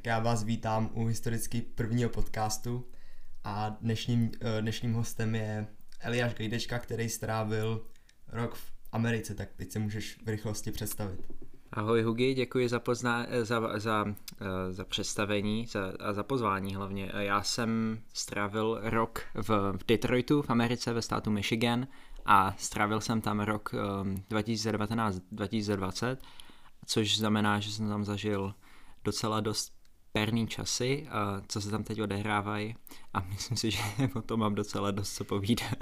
Tak já vás vítám u historicky prvního podcastu a dnešním, eh, dnešním hostem je Eliáš Gajdečka, který strávil rok v Americe, tak teď se můžeš v rychlosti představit. Ahoj Hugi, děkuji za, pozná, za, za, eh, za představení za, a za pozvání hlavně. Já jsem strávil rok v, v Detroitu v Americe ve státu Michigan a strávil jsem tam rok 2019-2020, což znamená, že jsem tam zažil docela dost perný časy, a co se tam teď odehrávají a myslím si, že o tom mám docela dost co povídat.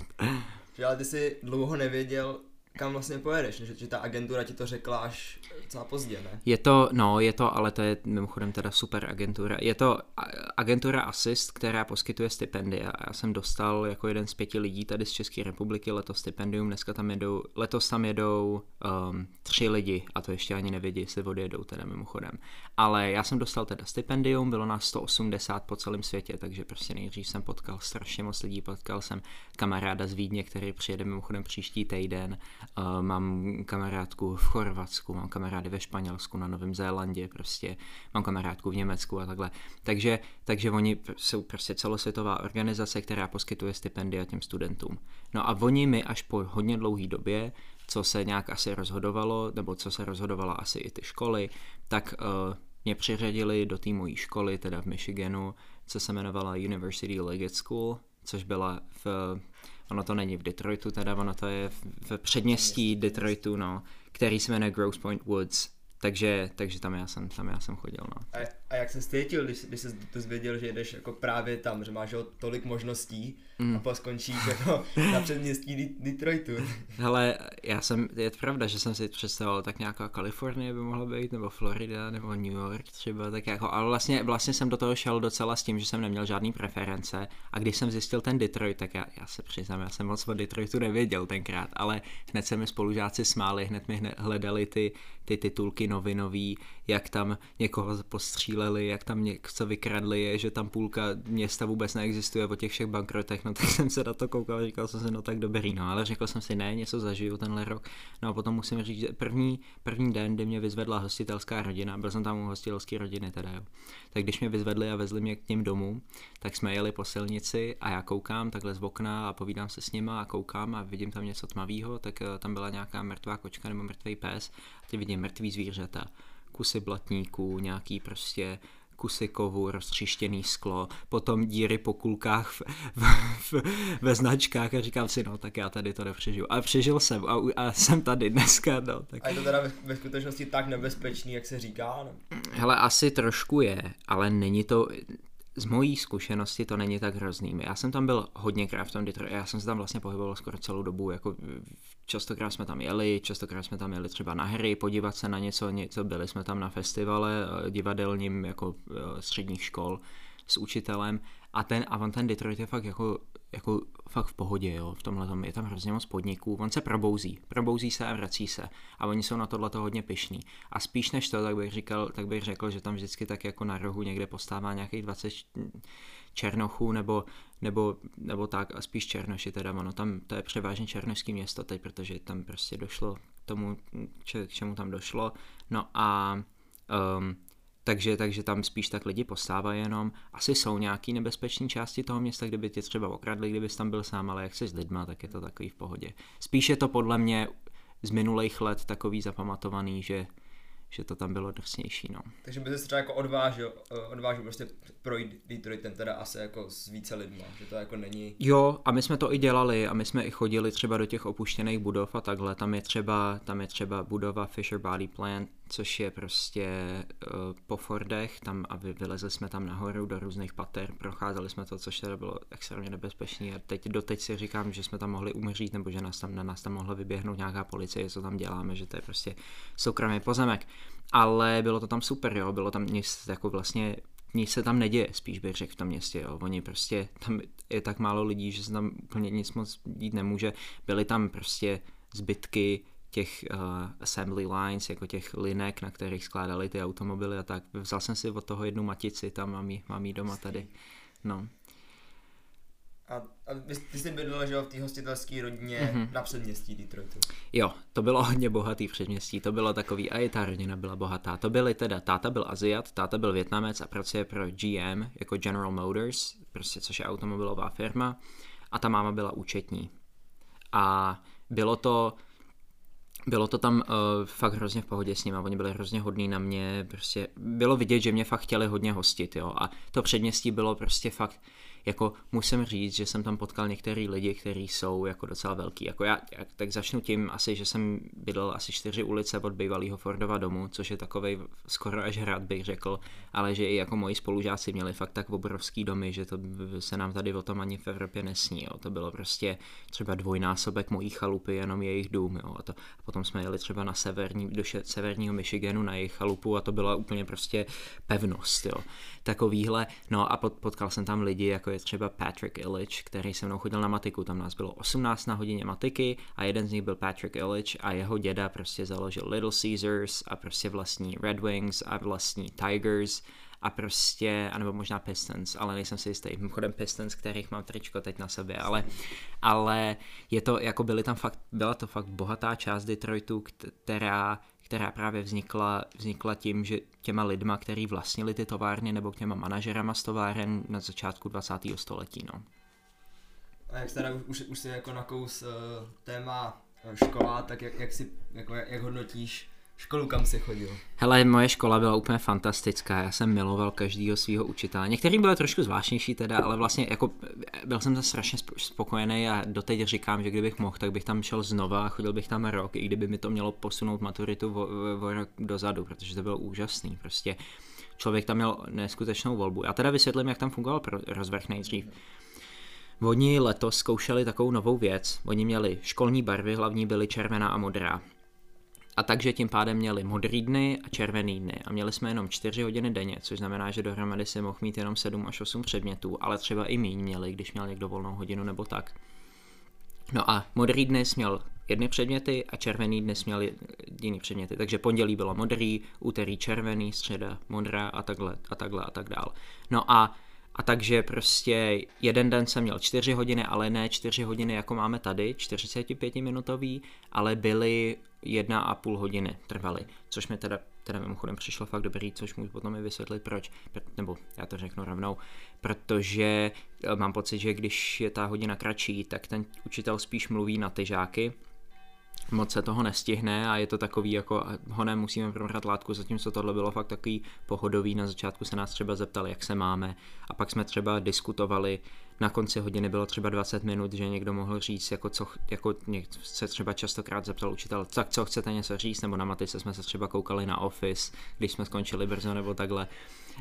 Ale ty jsi dlouho nevěděl, kam vlastně pojedeš, že, že ta agentura ti to řekla až docela pozdě, ne? Je to, no, je to, ale to je mimochodem teda super agentura. Je to agentura Assist, která poskytuje stipendia. Já jsem dostal jako jeden z pěti lidí tady z České republiky letos stipendium. Dneska tam jedou, letos tam jedou um, tři lidi a to ještě ani nevědí, jestli odjedou teda mimochodem. Ale já jsem dostal teda stipendium, bylo nás 180 po celém světě, takže prostě nejdřív jsem potkal strašně moc lidí, potkal jsem kamaráda z Vídně, který přijede mimochodem příští týden. Mám kamarádku v Chorvatsku, mám kamarády ve Španělsku, na Novém Zélandě, prostě mám kamarádku v Německu a takhle. Takže, takže oni jsou prostě celosvětová organizace, která poskytuje stipendia těm studentům. No a oni mi až po hodně dlouhé době, co se nějak asi rozhodovalo, nebo co se rozhodovala asi i ty školy, tak uh, mě přiřadili do té mojí školy, teda v Michiganu, co se jmenovala University Leggett School, což byla v ono to není v Detroitu teda, ono to je v, předměstí Detroitu, no, který se jmenuje Grosse Point Woods, takže, takže tam já jsem, tam já jsem chodil, no. A, a jak se cítil, když, když jsi dozvěděl, že jedeš jako právě tam, že máš tolik možností mm. a pak skončíš jako na předměstí Detroitu? Hele, já jsem, je pravda, že jsem si představoval tak nějaká Kalifornie by mohla být, nebo Florida, nebo New York třeba, tak jako, ale vlastně, vlastně jsem do toho šel docela s tím, že jsem neměl žádný preference a když jsem zjistil ten Detroit, tak já, já se přiznám, já jsem moc o Detroitu nevěděl tenkrát, ale hned se mi spolužáci smáli, hned mi hned hledali ty, ty titulky novinový, jak tam někoho postříleli, jak tam něco vykradli, je, že tam půlka města vůbec neexistuje o těch všech bankrotech, no tak jsem se na to koukal a říkal jsem si, no tak dobrý, no ale řekl jsem si, ne, něco zažiju tenhle rok. No a potom musím říct, že první, první den, kdy mě vyzvedla hostitelská rodina, byl jsem tam u hostitelské rodiny teda, jo. Tak když mě vyzvedli a vezli mě k ním domů, tak jsme jeli po silnici a já koukám takhle z okna a povídám se s nima a koukám a vidím tam něco tmavého, tak eh, tam byla nějaká mrtvá kočka nebo mrtvý pes ty vidím mrtvý zvířata, kusy blatníků, nějaký prostě kusy kovu, roztřištěný sklo, potom díry po kulkách v, v, v, ve značkách a říkám si, no tak já tady to nepřežiju. A přežil jsem a, a jsem tady dneska, no. Tak... A je to teda ve, ve skutečnosti tak nebezpečný, jak se říká? No? Hele, asi trošku je, ale není to, z mojí zkušenosti to není tak hrozný. Já jsem tam byl hodněkrát v tom Detroit, já jsem se tam vlastně pohyboval skoro celou dobu, jako častokrát jsme tam jeli, častokrát jsme tam jeli třeba na hry, podívat se na něco, něco byli jsme tam na festivale eh, divadelním jako eh, středních škol s učitelem a ten, a ten Detroit je fakt jako, jako fakt v pohodě, jo, v tomhle tom. Je tam hrozně moc podniků, on se probouzí, probouzí se a vrací se. A oni jsou na tohle hodně pišní a spíš než to, tak bych říkal, tak bych řekl, že tam vždycky tak jako na rohu někde postává nějakých 20 černochů nebo, nebo, nebo tak. A spíš černoši teda, ono tam, to je převážně černošský město teď, protože tam prostě došlo k tomu, k čemu tam došlo, no a um, takže, takže tam spíš tak lidi postávají jenom. Asi jsou nějaký nebezpečné části toho města, kdyby tě třeba okradli, kdybys tam byl sám, ale jak jsi s lidma, tak je to takový v pohodě. Spíš je to podle mě z minulých let takový zapamatovaný, že že to tam bylo drsnější, no. Takže by se třeba jako odvážil, eh, odvážil prostě projít Detroitem teda asi jako s více lidmi, že to jako není... Jo, a my jsme to i dělali a my jsme i chodili třeba do těch opuštěných budov a takhle, tam je třeba, tam je třeba budova Fisher Body Plant, což je prostě uh, po Fordech, tam a vy, vylezli jsme tam nahoru do různých pater, procházeli jsme to, což teda bylo extrémně nebezpečné a teď doteď si říkám, že jsme tam mohli umřít nebo že nás tam, na nás tam mohla vyběhnout nějaká policie, co tam děláme, že to je prostě soukromý pozemek. Ale bylo to tam super, jo, bylo tam nic jako vlastně nic se tam neděje, spíš bych řekl v tom městě, jo. Oni prostě, tam je tak málo lidí, že se tam úplně nic moc dít nemůže. Byly tam prostě zbytky těch uh, assembly lines, jako těch linek, na kterých skládali ty automobily a tak. Vzal jsem si od toho jednu matici, tam mám jí, mám jí doma tady. No. A, a ty jsi bydlel, že v té hostitelské rodině mm-hmm. na předměstí Detroitu. Jo, to bylo hodně bohatý předměstí, to bylo takový, a i ta rodina byla bohatá. To byly teda, táta byl Aziat, táta byl Větnamec a pracuje pro GM, jako General Motors, prostě což je automobilová firma, a ta máma byla účetní. A bylo to, bylo to tam uh, fakt hrozně v pohodě s nimi, oni byli hrozně hodní na mě, prostě bylo vidět, že mě fakt chtěli hodně hostit, jo, a to předměstí bylo prostě fakt, jako musím říct, že jsem tam potkal některý lidi, kteří jsou jako docela velký. Jako já, tak začnu tím asi, že jsem bydlel asi čtyři ulice od bývalého Fordova domu, což je takový skoro až hrad, bych řekl, ale že i jako moji spolužáci měli fakt tak obrovský domy, že to se nám tady o tom ani v Evropě nesní. Jo. To bylo prostě třeba dvojnásobek mojí chalupy, jenom jejich dům. Jo. A, to, a potom jsme jeli třeba na severní, do severního Michiganu na jejich chalupu a to byla úplně prostě pevnost. Jo. Takovýhle, no a pot, potkal jsem tam lidi, jako je třeba Patrick Illich, který se mnou chodil na matiku, tam nás bylo 18 na hodině matiky a jeden z nich byl Patrick Illich a jeho děda prostě založil Little Caesars a prostě vlastní Red Wings a vlastní Tigers a prostě, anebo možná Pistons, ale nejsem si jistý. Mimochodem Pistons, kterých mám tričko teď na sobě, ale, ale je to, jako byly tam fakt, byla to fakt bohatá část Detroitu, která která právě vznikla, vznikla tím, že těma lidma, který vlastnili ty továrny, nebo těma manažerama z továren na začátku 20. století. No. A jak teda už, už si jako nakous uh, téma eh, škola, tak jak, jak, si, jako, jak hodnotíš školu, kam jsi chodil? Hele, moje škola byla úplně fantastická, já jsem miloval každého svého učitele. Některý byly trošku zvláštnější teda, ale vlastně jako byl jsem tam strašně spokojený a doteď říkám, že kdybych mohl, tak bych tam šel znova a chodil bych tam rok, i kdyby mi to mělo posunout maturitu o rok dozadu, protože to bylo úžasný. Prostě člověk tam měl neskutečnou volbu. Já teda vysvětlím, jak tam fungoval rozvrh nejdřív. Oni letos zkoušeli takovou novou věc. Oni měli školní barvy, hlavní byly červená a modrá. A takže tím pádem měli modrý dny a červený dny a měli jsme jenom 4 hodiny denně, což znamená, že dohromady si mohl mít jenom 7 až 8 předmětů, ale třeba i míň měli, když měl někdo volnou hodinu nebo tak. No a modrý dny měl jedny předměty a červený dny měl jiný předměty. Takže pondělí bylo modrý, úterý červený, středa modrá a takhle a takhle a tak dál. No a a takže prostě jeden den jsem měl 4 hodiny, ale ne 4 hodiny, jako máme tady, 45 minutový, ale byly jedna a půl hodiny trvaly, což mi teda, teda mimochodem přišlo fakt dobrý, což můžu potom i vysvětlit proč, nebo já to řeknu rovnou, protože eh, mám pocit, že když je ta hodina kratší, tak ten učitel spíš mluví na ty žáky, moc se toho nestihne a je to takový jako honem musíme probrat látku, zatímco tohle bylo fakt takový pohodový, na začátku se nás třeba zeptali, jak se máme. A pak jsme třeba diskutovali, na konci hodiny bylo třeba 20 minut, že někdo mohl říct, jako, co, jako se třeba častokrát zeptal učitel, tak co chcete něco říct, nebo na matice jsme se třeba koukali na Office, když jsme skončili brzo nebo takhle.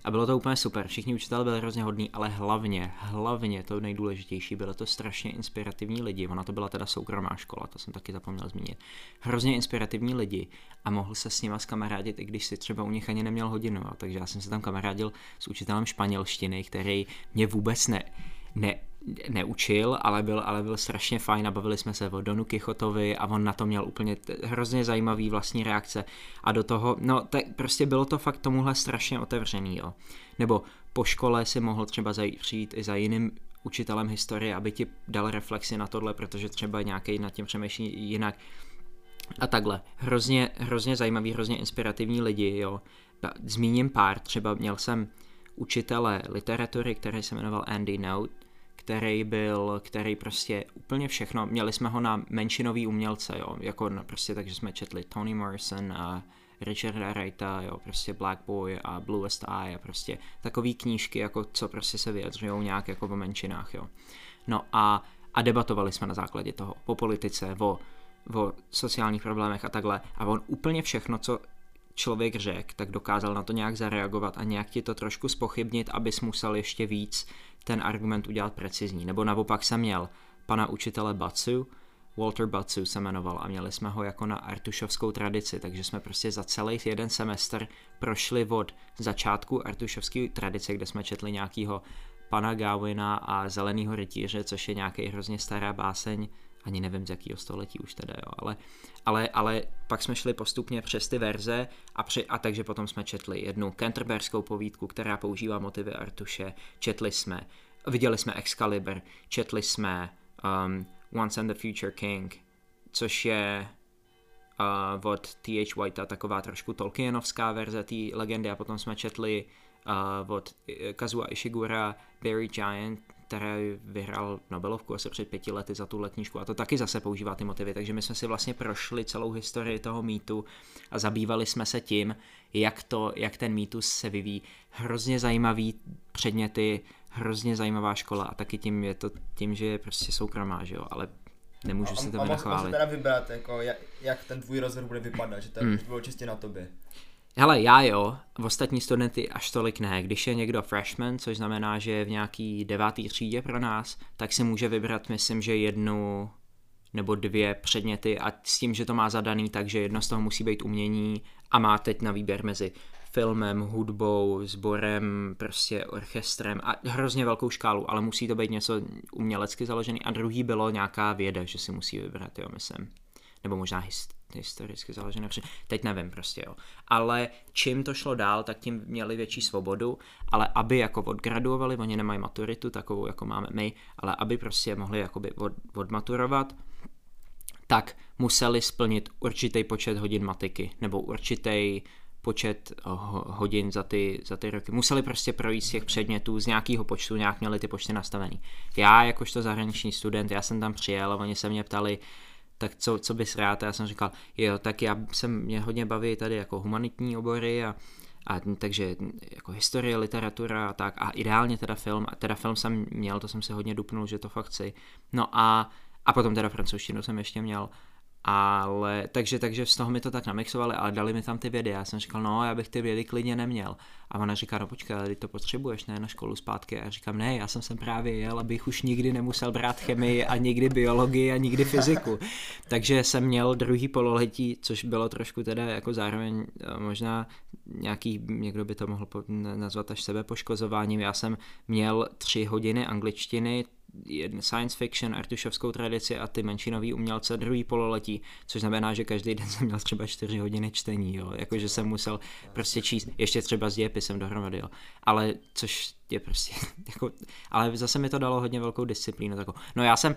A bylo to úplně super, všichni učitelé byli hrozně hodní, ale hlavně, hlavně to nejdůležitější, bylo to strašně inspirativní lidi, ona to byla teda soukromá škola, to jsem taky zapomněl zmínit. Hrozně inspirativní lidi a mohl se s nima skamarádit, i když si třeba u nich ani neměl hodinu, takže já jsem se tam kamarádil s učitelem španělštiny, který mě vůbec ne, ne, neučil, ale byl, ale byl strašně fajn a bavili jsme se o Donu Kichotovi a on na to měl úplně t- hrozně zajímavý vlastní reakce a do toho, no tak prostě bylo to fakt tomuhle strašně otevřený, jo. Nebo po škole si mohl třeba zajít, přijít i za jiným učitelem historie, aby ti dal reflexi na tohle, protože třeba nějaký nad tím přemýšlí jinak. A takhle. Hrozně, hrozně zajímavý, hrozně inspirativní lidi, jo. Zmíním pár, třeba měl jsem učitele literatury, který se jmenoval Andy Note, který byl, který prostě úplně všechno, měli jsme ho na menšinový umělce, jo, jako na, prostě takže jsme četli Tony Morrison a Richarda Wrighta, jo, prostě Black Boy a Bluest Eye a prostě takové knížky, jako co prostě se vyjadřují nějak jako o menšinách, jo. No a, a debatovali jsme na základě toho, po politice, o, o sociálních problémech a takhle. A on úplně všechno, co člověk řekl, tak dokázal na to nějak zareagovat a nějak ti to trošku spochybnit, abys musel ještě víc ten argument udělat precizní. Nebo naopak jsem měl pana učitele Batsu, Walter Batsu se jmenoval a měli jsme ho jako na artušovskou tradici, takže jsme prostě za celý jeden semestr prošli od začátku artušovské tradice, kde jsme četli nějakýho pana Gawina a Zeleného rytíře, což je nějaký hrozně stará báseň, ani nevím z jakého století už teda, jo, ale, ale, ale pak jsme šli postupně přes ty verze a, při, a takže potom jsme četli jednu Canterberskou povídku, která používá motivy Artuše, četli jsme viděli jsme Excalibur, četli jsme um, Once and the Future King, což je uh, od T.H. Whitea taková trošku Tolkienovská verze té legendy a potom jsme četli uh, od Kazua Ishigura Barry Giant, který vyhrál Nobelovku asi před pěti lety za tuhle knížku a to taky zase používá ty motivy, takže my jsme si vlastně prošli celou historii toho mýtu a zabývali jsme se tím, jak, to, jak ten mýtus se vyvíjí. Hrozně zajímavý předměty, hrozně zajímavá škola a taky tím je to tím, že je prostě soukromá, že jo, ale nemůžu a, si to vynachválit. A teda vybrat, jako, jak, jak ten tvůj rozhovor bude vypadat, že to hmm. bylo čistě na tobě. Hele, já jo, v ostatní studenty až tolik ne. Když je někdo freshman, což znamená, že je v nějaký devátý třídě pro nás, tak si může vybrat, myslím, že jednu nebo dvě předměty a s tím, že to má zadaný, takže jedno z toho musí být umění a má teď na výběr mezi filmem, hudbou, sborem, prostě orchestrem a hrozně velkou škálu, ale musí to být něco umělecky založený a druhý bylo nějaká věda, že si musí vybrat, jo, myslím. Nebo možná hist- historicky založené, teď nevím prostě, jo. Ale čím to šlo dál, tak tím měli větší svobodu, ale aby jako odgraduovali, oni nemají maturitu takovou, jako máme my, ale aby prostě mohli jakoby od, odmaturovat, tak museli splnit určitý počet hodin matiky, nebo určitý počet eh, hodin za ty, za ty roky. Museli prostě projít z těch předmětů, z nějakého počtu nějak měli ty počty nastavený. Já jakožto zahraniční student, já jsem tam přijel a oni se mě ptali, tak co, co bys rád? A já jsem říkal, jo, tak já jsem, mě hodně baví tady jako humanitní obory a, a takže jako historie, literatura a tak a ideálně teda film, a teda film jsem měl, to jsem si hodně dupnul, že to fakt chci. No a, a potom teda francouzštinu jsem ještě měl ale takže, takže z toho mi to tak namixovali, ale dali mi tam ty vědy. Já jsem říkal, no, já bych ty vědy klidně neměl. A ona říká, no počkej, ale ty to potřebuješ, ne, na školu zpátky. A já říkám, ne, já jsem sem právě jel, abych už nikdy nemusel brát chemii a nikdy biologii a nikdy fyziku. takže jsem měl druhý pololetí, což bylo trošku teda jako zároveň eh, možná nějaký, někdo by to mohl nazvat až sebepoškozováním. Já jsem měl tři hodiny angličtiny, science fiction, artušovskou tradici a ty menšinový umělce druhý pololetí, což znamená, že každý den jsem měl třeba 4 hodiny čtení, jo, jakože jsem musel prostě číst, ještě třeba s dějepisem dohromady, jo, ale což je prostě, jako, ale zase mi to dalo hodně velkou disciplínu, takovou. no já jsem,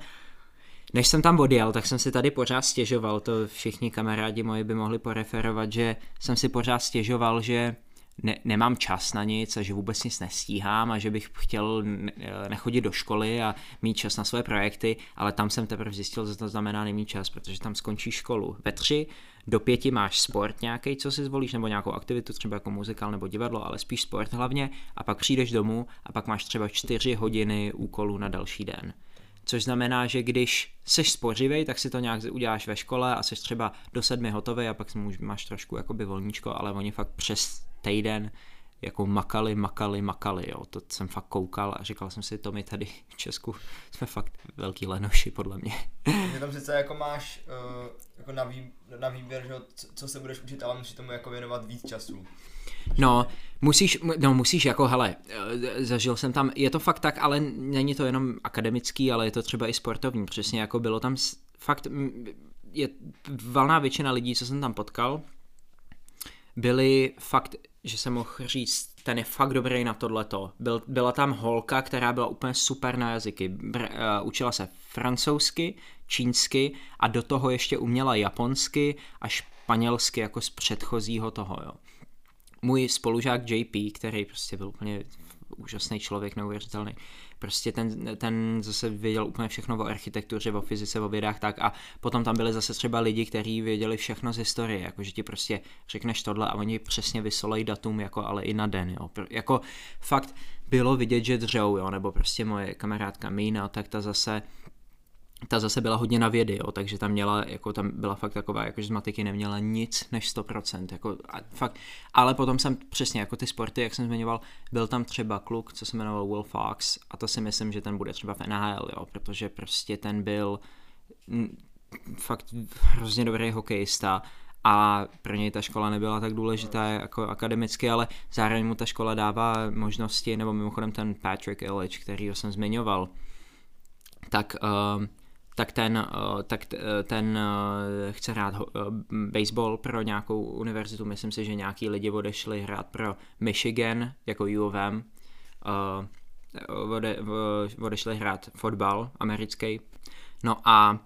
než jsem tam odjel, tak jsem si tady pořád stěžoval, to všichni kamarádi moji by mohli poreferovat, že jsem si pořád stěžoval, že ne, nemám čas na nic a že vůbec nic nestíhám a že bych chtěl nechodit do školy a mít čas na své projekty, ale tam jsem teprve zjistil, že to znamená nemít čas, protože tam skončí školu. Ve tři do pěti máš sport nějaký, co si zvolíš, nebo nějakou aktivitu, třeba jako muzikál nebo divadlo, ale spíš sport hlavně, a pak přijdeš domů a pak máš třeba čtyři hodiny úkolů na další den. Což znamená, že když jsi spořivej, tak si to nějak uděláš ve škole a jsi třeba do sedmi hotový a pak máš trošku jakoby volníčko, ale oni fakt přes týden jako makali, makali, makali, jo. To jsem fakt koukal a říkal jsem si, to my tady v Česku jsme fakt velký lenoši, podle mě. Mě tam sice jako máš uh, jako na, vý, na výběr, že co se budeš učit, ale musíš tomu jako věnovat víc času. No, musíš, no musíš jako, hele, eh, zažil jsem tam, je to fakt tak, ale není to jenom akademický, ale je to třeba i sportovní, přesně jako bylo tam fakt, je valná většina lidí, co jsem tam potkal, byli fakt že jsem mohl říct, ten je fakt dobrý na tohleto. Byl, byla tam holka, která byla úplně super na jazyky. Br, uh, učila se francouzsky, čínsky a do toho ještě uměla japonsky a španělsky jako z předchozího toho, jo. Můj spolužák JP, který prostě byl úplně úžasný člověk, neuvěřitelný, prostě ten, ten zase věděl úplně všechno o architektuře, o fyzice, o vědách tak a potom tam byli zase třeba lidi, kteří věděli všechno z historie, jako že ti prostě řekneš tohle a oni přesně vysolejí datum, jako ale i na den, jo. Jako fakt bylo vidět, že dřou, jo, nebo prostě moje kamarádka Mína, tak ta zase ta zase byla hodně na vědy, jo, takže tam měla, jako tam byla fakt taková, jako z matiky neměla nic než 100%, jako a fakt, ale potom jsem přesně jako ty sporty, jak jsem zmiňoval, byl tam třeba kluk, co se jmenoval Will Fox a to si myslím, že ten bude třeba v NHL, jo, protože prostě ten byl fakt hrozně dobrý hokejista a pro něj ta škola nebyla tak důležitá jako akademicky, ale zároveň mu ta škola dává možnosti, nebo mimochodem ten Patrick Illich, který jsem zmiňoval, tak uh, tak ten, eh, tak eh, ten eh, chce hrát baseball pro nějakou univerzitu. Myslím si, že nějaký lidi odešli hrát pro Michigan jako U of M. ode, odešli hrát fotbal americký. No a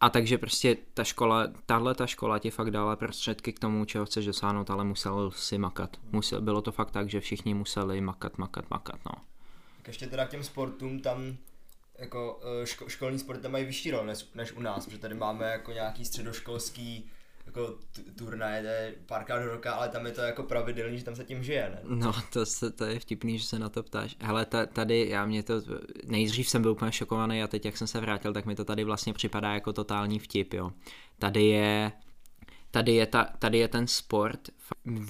a takže prostě ta škola, tahle ta škola ti fakt dala prostředky k tomu, čeho chceš dosáhnout, ale musel si makat. Musel, bylo to fakt tak, že všichni museli makat, makat, makat, no. Tak ještě teda k těm sportům, tam jako eh, ško, školní sporty mají vyšší roli než, než u nás, protože tady máme jako nějaký středoškolský jako turnaje, to je párkrát do roka, ale tam je to jako pravidelný, že tam se tím žije, ne? No, to, se, to je vtipný, že se na to ptáš. Hele, ta, tady, já mě to, nejdřív jsem byl úplně šokovaný a teď, jak jsem se vrátil, tak mi to tady vlastně připadá jako totální vtip, jo. Tady je, tady je, ta, tady je ten sport,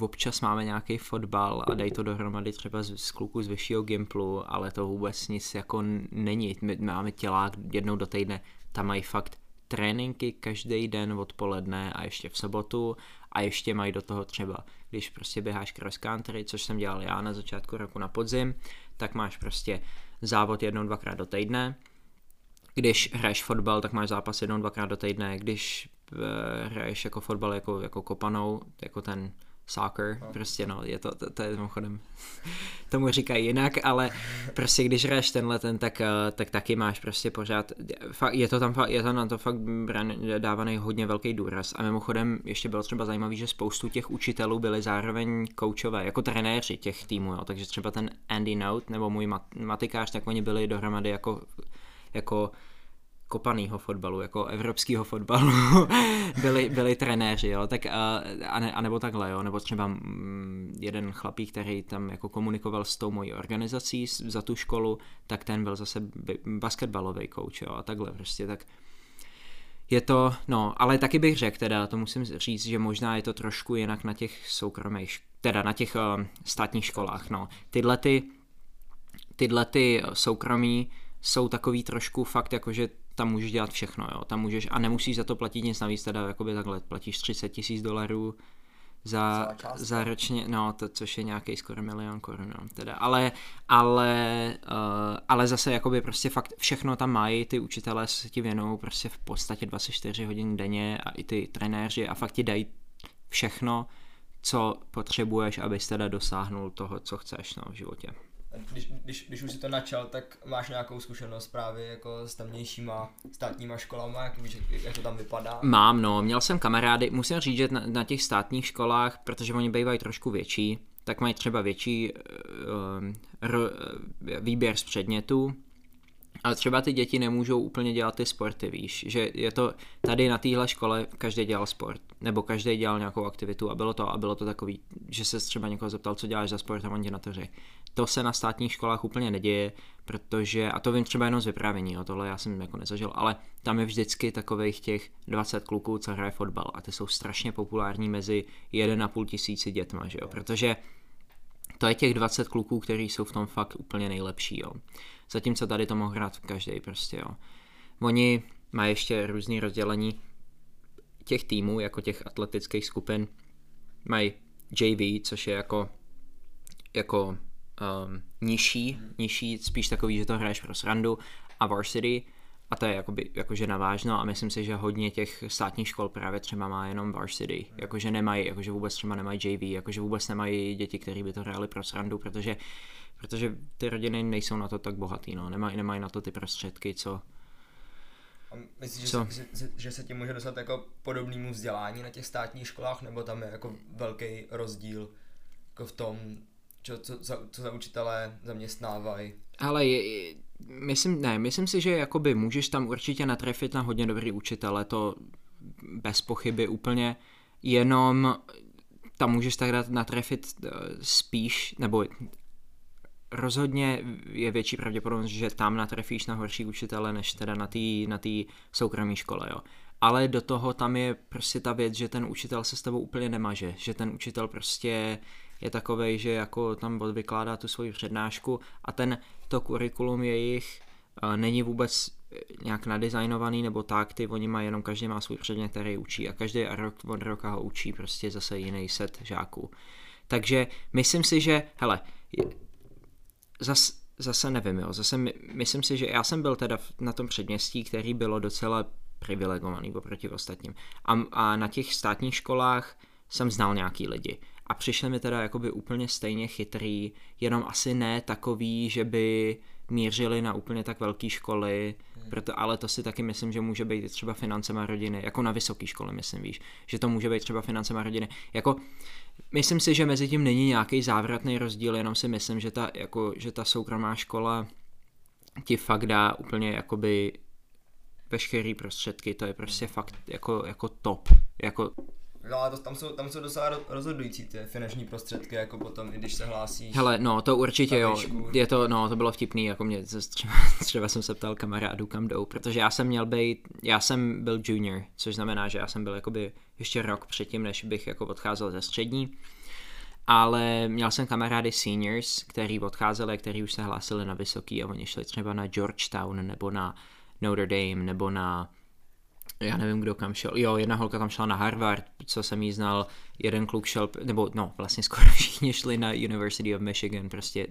občas máme nějaký fotbal a dají to dohromady třeba z, z kluků z vyššího gimplu, ale to vůbec nic jako není. My máme tělák jednou do týdne, tam mají fakt tréninky každý den odpoledne a ještě v sobotu a ještě mají do toho třeba, když prostě běháš cross country, což jsem dělal já na začátku roku na podzim, tak máš prostě závod jednou, dvakrát do týdne. Když hraješ fotbal, tak máš zápas jednou, dvakrát do týdne. Když hraješ jako fotbal jako, jako kopanou, jako ten soccer, no. prostě no, je to, to, to je mimochodem, tomu říkají jinak, ale prostě když hraješ tenhle ten, tak, eh, tak taky máš prostě pořád, je to tam, je to na to fakt dávaný hodně velký důraz a mimochodem ještě bylo třeba zajímavý, že spoustu těch učitelů byli zároveň koučové, jako trenéři těch týmů, jo, takže třeba ten Andy Note nebo můj mat, matikář, tak oni byli dohromady jako, jako kopanýho fotbalu, jako evropského fotbalu, byli, byli trenéři, jo, tak a, a, ne, a nebo takhle, jo, nebo třeba mm, jeden chlapík, který tam jako komunikoval s tou mojí organizací za tu školu, tak ten byl zase basketbalový coach, jo, a takhle prostě, tak je to, no, ale taky bych řekl, teda to musím říct, že možná je to trošku jinak na těch soukromých, teda na těch uh, státních školách, no. Tyhle ty, tyhle ty soukromí jsou takový trošku fakt jako, že tam můžeš dělat všechno, jo, tam můžeš a nemusíš za to platit nic navíc, teda jakoby takhle platíš 30 tisíc dolarů za, za ročně, no, to, což je nějaký skoro milion korun, no, teda, ale, ale, uh, ale zase jakoby prostě fakt všechno tam mají, ty učitelé se ti věnují prostě v podstatě 24 hodin denně a i ty trenéři a fakt ti dají všechno, co potřebuješ, abys teda dosáhnul toho, co chceš no, v životě když, když, když už si to načal, tak máš nějakou zkušenost právě jako s tamnějšíma státníma školama, jak, víš, jak to tam vypadá? Mám, no, měl jsem kamarády, musím říct, že na, na těch státních školách, protože oni bývají trošku větší, tak mají třeba větší uh, r, výběr z předmětů, ale třeba ty děti nemůžou úplně dělat ty sporty, víš, že je to tady na téhle škole každý dělal sport, nebo každý dělal nějakou aktivitu a bylo to a bylo to takový, že se třeba někoho zeptal, co děláš za sport a on ti na to řekl. To se na státních školách úplně neděje, protože, a to vím třeba jenom z vyprávění, jo, tohle já jsem jako nezažil, ale tam je vždycky takových těch 20 kluků, co hraje fotbal a ty jsou strašně populární mezi 1,5 tisíci dětma, že jo, protože to je těch 20 kluků, kteří jsou v tom fakt úplně nejlepší, jo. Zatímco tady to mohl hrát každý prostě, jo. Oni mají ještě různý rozdělení těch týmů, jako těch atletických skupin. Mají JV, což je jako, jako um, nižší, nižší, spíš takový, že to hraješ pro srandu, a varsity, a to je jakoby, jakože navážno a myslím si, že hodně těch státních škol právě třeba má jenom varsity, jakože nemají, jakože vůbec třeba nemají JV, jakože vůbec nemají děti, kteří by to hráli pro srandu, protože, protože ty rodiny nejsou na to tak bohatý, no, nemají, nemají na to ty prostředky, co, a myslíš, že, se, že, že se tím může dostat jako podobnému vzdělání na těch státních školách, nebo tam je jako velký rozdíl jako v tom, čo, co, co, co za učitelé zaměstnávají? Ale je, myslím, ne, myslím si, že jakoby můžeš tam určitě natrefit na hodně dobrý učitele, to bez pochyby úplně, jenom tam můžeš tak natrefit eh, spíš, nebo rozhodně je větší pravděpodobnost, že tam natrefíš na horší učitele, než teda na té na tý soukromé škole, jo. Ale do toho tam je prostě ta věc, že ten učitel se s tebou úplně nemaže, že ten učitel prostě je takovej, že jako tam vykládá tu svoji přednášku a ten to kurikulum jejich uh, není vůbec eh, nějak nadizajnovaný nebo tak, ty oni mají jenom, každý má svůj předmět, který učí a každý rok od roka ho učí prostě zase jiný set žáků. Takže myslím si, že, hele, zas, zase nevím, jo, zase my, myslím si, že já jsem byl teda na tom předměstí, který bylo docela privilegovaný oproti ostatním. A, a na těch státních školách jsem znal nějaký lidi a přišli mi teda jakoby úplně stejně chytrý, jenom asi ne takový, že by mířili na úplně tak velké školy, hmm. proto, ale to si taky myslím, že může být třeba financema rodiny, jako na vysoké škole, myslím, víš, že to může být třeba financema rodiny. Jako, myslím si, že mezi tím není nějaký závratný rozdíl, jenom si myslím, že ta, jako, že ta soukromá škola ti fakt dá úplně jakoby veškerý prostředky, to je prostě fakt jako, jako top, jako No ale to, tam, jsou, tam jsou docela rozhodující ty finanční prostředky, jako potom, i když se hlásíš. Hele, no to určitě jo, je to, no to bylo vtipný, jako mě, třeba, třeba jsem se ptal kamarádů, kam jdou, protože já jsem měl být, já jsem byl junior, což znamená, že já jsem byl jakoby ještě rok předtím, než bych jako odcházel ze střední, ale měl jsem kamarády seniors, který odcházeli, který už se hlásili na vysoký a oni šli třeba na Georgetown nebo na Notre Dame nebo na já nevím, kdo kam šel. Jo, jedna holka tam šla na Harvard, co jsem jí znal, jeden kluk šel, nebo no, vlastně skoro všichni šli na University of Michigan, prostě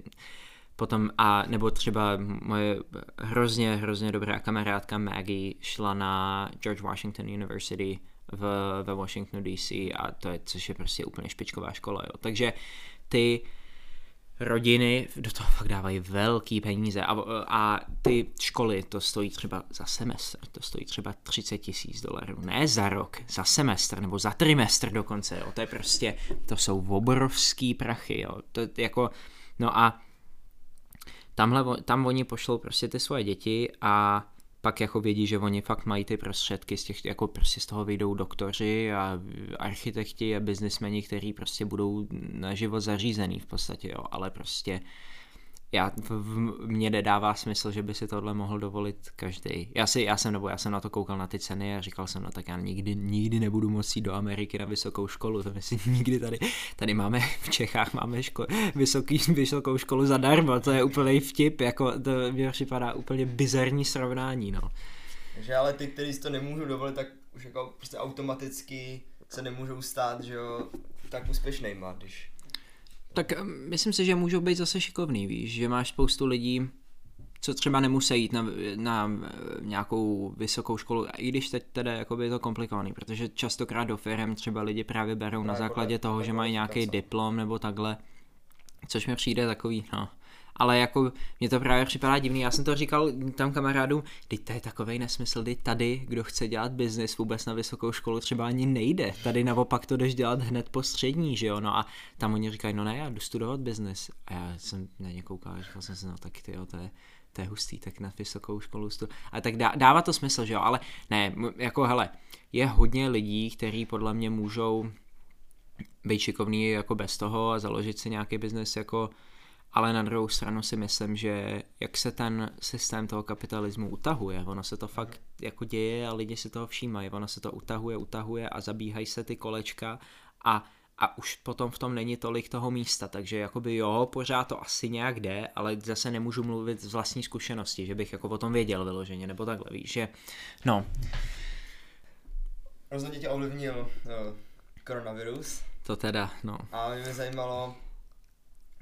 potom a nebo třeba moje hrozně, hrozně dobrá kamarádka Maggie šla na George Washington University v, ve Washingtonu DC a to je, což je prostě úplně špičková škola, jo. Takže ty rodiny do toho fakt dávají velký peníze a, a ty školy to stojí třeba za semestr, to stojí třeba 30 tisíc dolarů, ne za rok, za semestr nebo za trimestr dokonce, jo. to je prostě, to jsou obrovský prachy, jo. to je jako, no a tamhle, tam oni pošlou prostě ty svoje děti a pak jako vědí, že oni fakt mají ty prostředky, z těch, jako prostě z toho vyjdou doktoři a architekti a biznismeni, kteří prostě budou na život zařízený v podstatě, jo, ale prostě já, v, mně nedává smysl, že by si tohle mohl dovolit každý. Já, si, já jsem, nebo já jsem na to koukal na ty ceny a říkal jsem, no tak já nikdy, nikdy nebudu jít do Ameriky na vysokou školu, to myslím nikdy tady, tady máme v Čechách máme ško, vysoký, vysokou školu zadarmo, to je úplný vtip, jako to mi připadá úplně bizarní srovnání, no. Takže ale ty, kteří si to nemůžou dovolit, tak už jako prostě automaticky se nemůžou stát, že jo, tak úspěšnýma, když tak myslím si, že můžou být zase šikovný, víš, že máš spoustu lidí, co třeba nemusí jít na, na nějakou vysokou školu, i když teď teda jakoby je to komplikovaný, protože častokrát do firm třeba lidi právě berou na základě toho, že mají nějaký diplom nebo takhle, což mi přijde takový, no, ale jako mě to právě připadá divný. Já jsem to říkal tam kamarádům, teď to je takový nesmysl, teď tady, kdo chce dělat biznis vůbec na vysokou školu, třeba ani nejde. Tady naopak to jdeš dělat hned po střední, že jo? No a tam oni říkají, no ne, já jdu studovat biznis. A já jsem na ně koukal říkal jsem si, no tak ty jo, to je, to je hustý, tak na vysokou školu stu... A tak dá, dává to smysl, že jo, ale ne, jako hele, je hodně lidí, kteří podle mě můžou být šikovný jako bez toho a založit si nějaký biznes jako ale na druhou stranu si myslím, že jak se ten systém toho kapitalismu utahuje, ono se to fakt jako děje a lidi si toho všímají, ono se to utahuje, utahuje a zabíhají se ty kolečka a a už potom v tom není tolik toho místa, takže jakoby jo, pořád to asi nějak jde, ale zase nemůžu mluvit z vlastní zkušenosti, že bych jako o tom věděl vyloženě, nebo takhle, víš, že no. Rozhodně tě ovlivnil no, koronavirus. To teda, no. A mě zajímalo,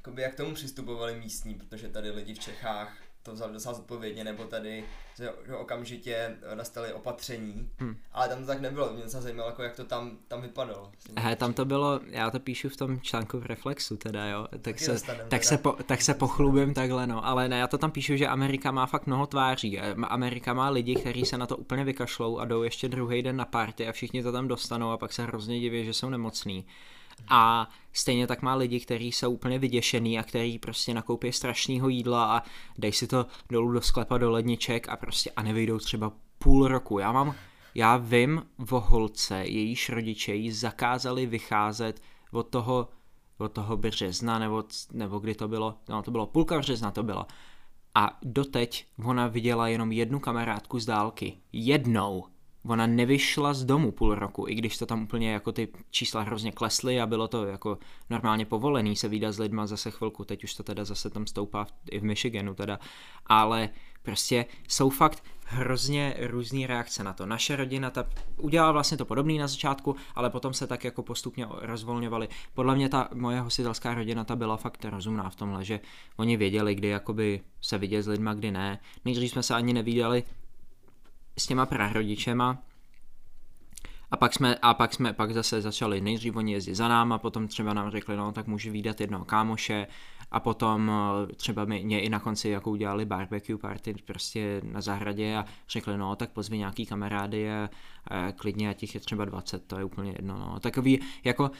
jakoby jak tomu přistupovali místní, protože tady lidi v Čechách to vzali docela zodpovědně, nebo tady že, že okamžitě nastaly opatření, hmm. ale tam to tak nebylo, mě se zajímalo, jako jak to tam, tam vypadalo. He, tam to bylo, já to píšu v tom článku v Reflexu teda, jo, tak, se, tak, se, po, tak se pochlubím takhle, no, ale ne, já to tam píšu, že Amerika má fakt mnoho tváří, Amerika má lidi, kteří se na to úplně vykašlou a jdou ještě druhý den na party a všichni to tam dostanou a pak se hrozně diví, že jsou nemocní. A stejně tak má lidi, kteří jsou úplně vyděšený a kteří prostě nakoupí strašného jídla a dej si to dolů do sklepa do ledniček a prostě a nevyjdou třeba půl roku. Já mám, já vím o holce, jejíž rodiče jí zakázali vycházet od toho, od toho března, nebo, nebo kdy to bylo, no to bylo půlka března to bylo. A doteď ona viděla jenom jednu kamarádku z dálky. Jednou ona nevyšla z domu půl roku, i když to tam úplně jako ty čísla hrozně klesly a bylo to jako normálně povolený se výdat s lidma zase chvilku, teď už to teda zase tam stoupá i v Michiganu teda, ale prostě jsou fakt hrozně různé reakce na to. Naše rodina ta udělala vlastně to podobný na začátku, ale potom se tak jako postupně rozvolňovali. Podle mě ta moje hostitelská rodina ta byla fakt rozumná v tomhle, že oni věděli, kdy jakoby se vidět s lidma, kdy ne. Nejdřív jsme se ani neviděli s těma prarodičema a pak jsme, a pak jsme pak zase začali nejdřív oni jezdit za náma, potom třeba nám řekli, no tak může výdat jednoho kámoše a potom eh, třeba mě i na konci jako udělali barbecue party prostě na zahradě a řekli, no tak pozvi nějaký kamarády a, a klidně a těch je třeba 20, to je úplně jedno, no. Takový jako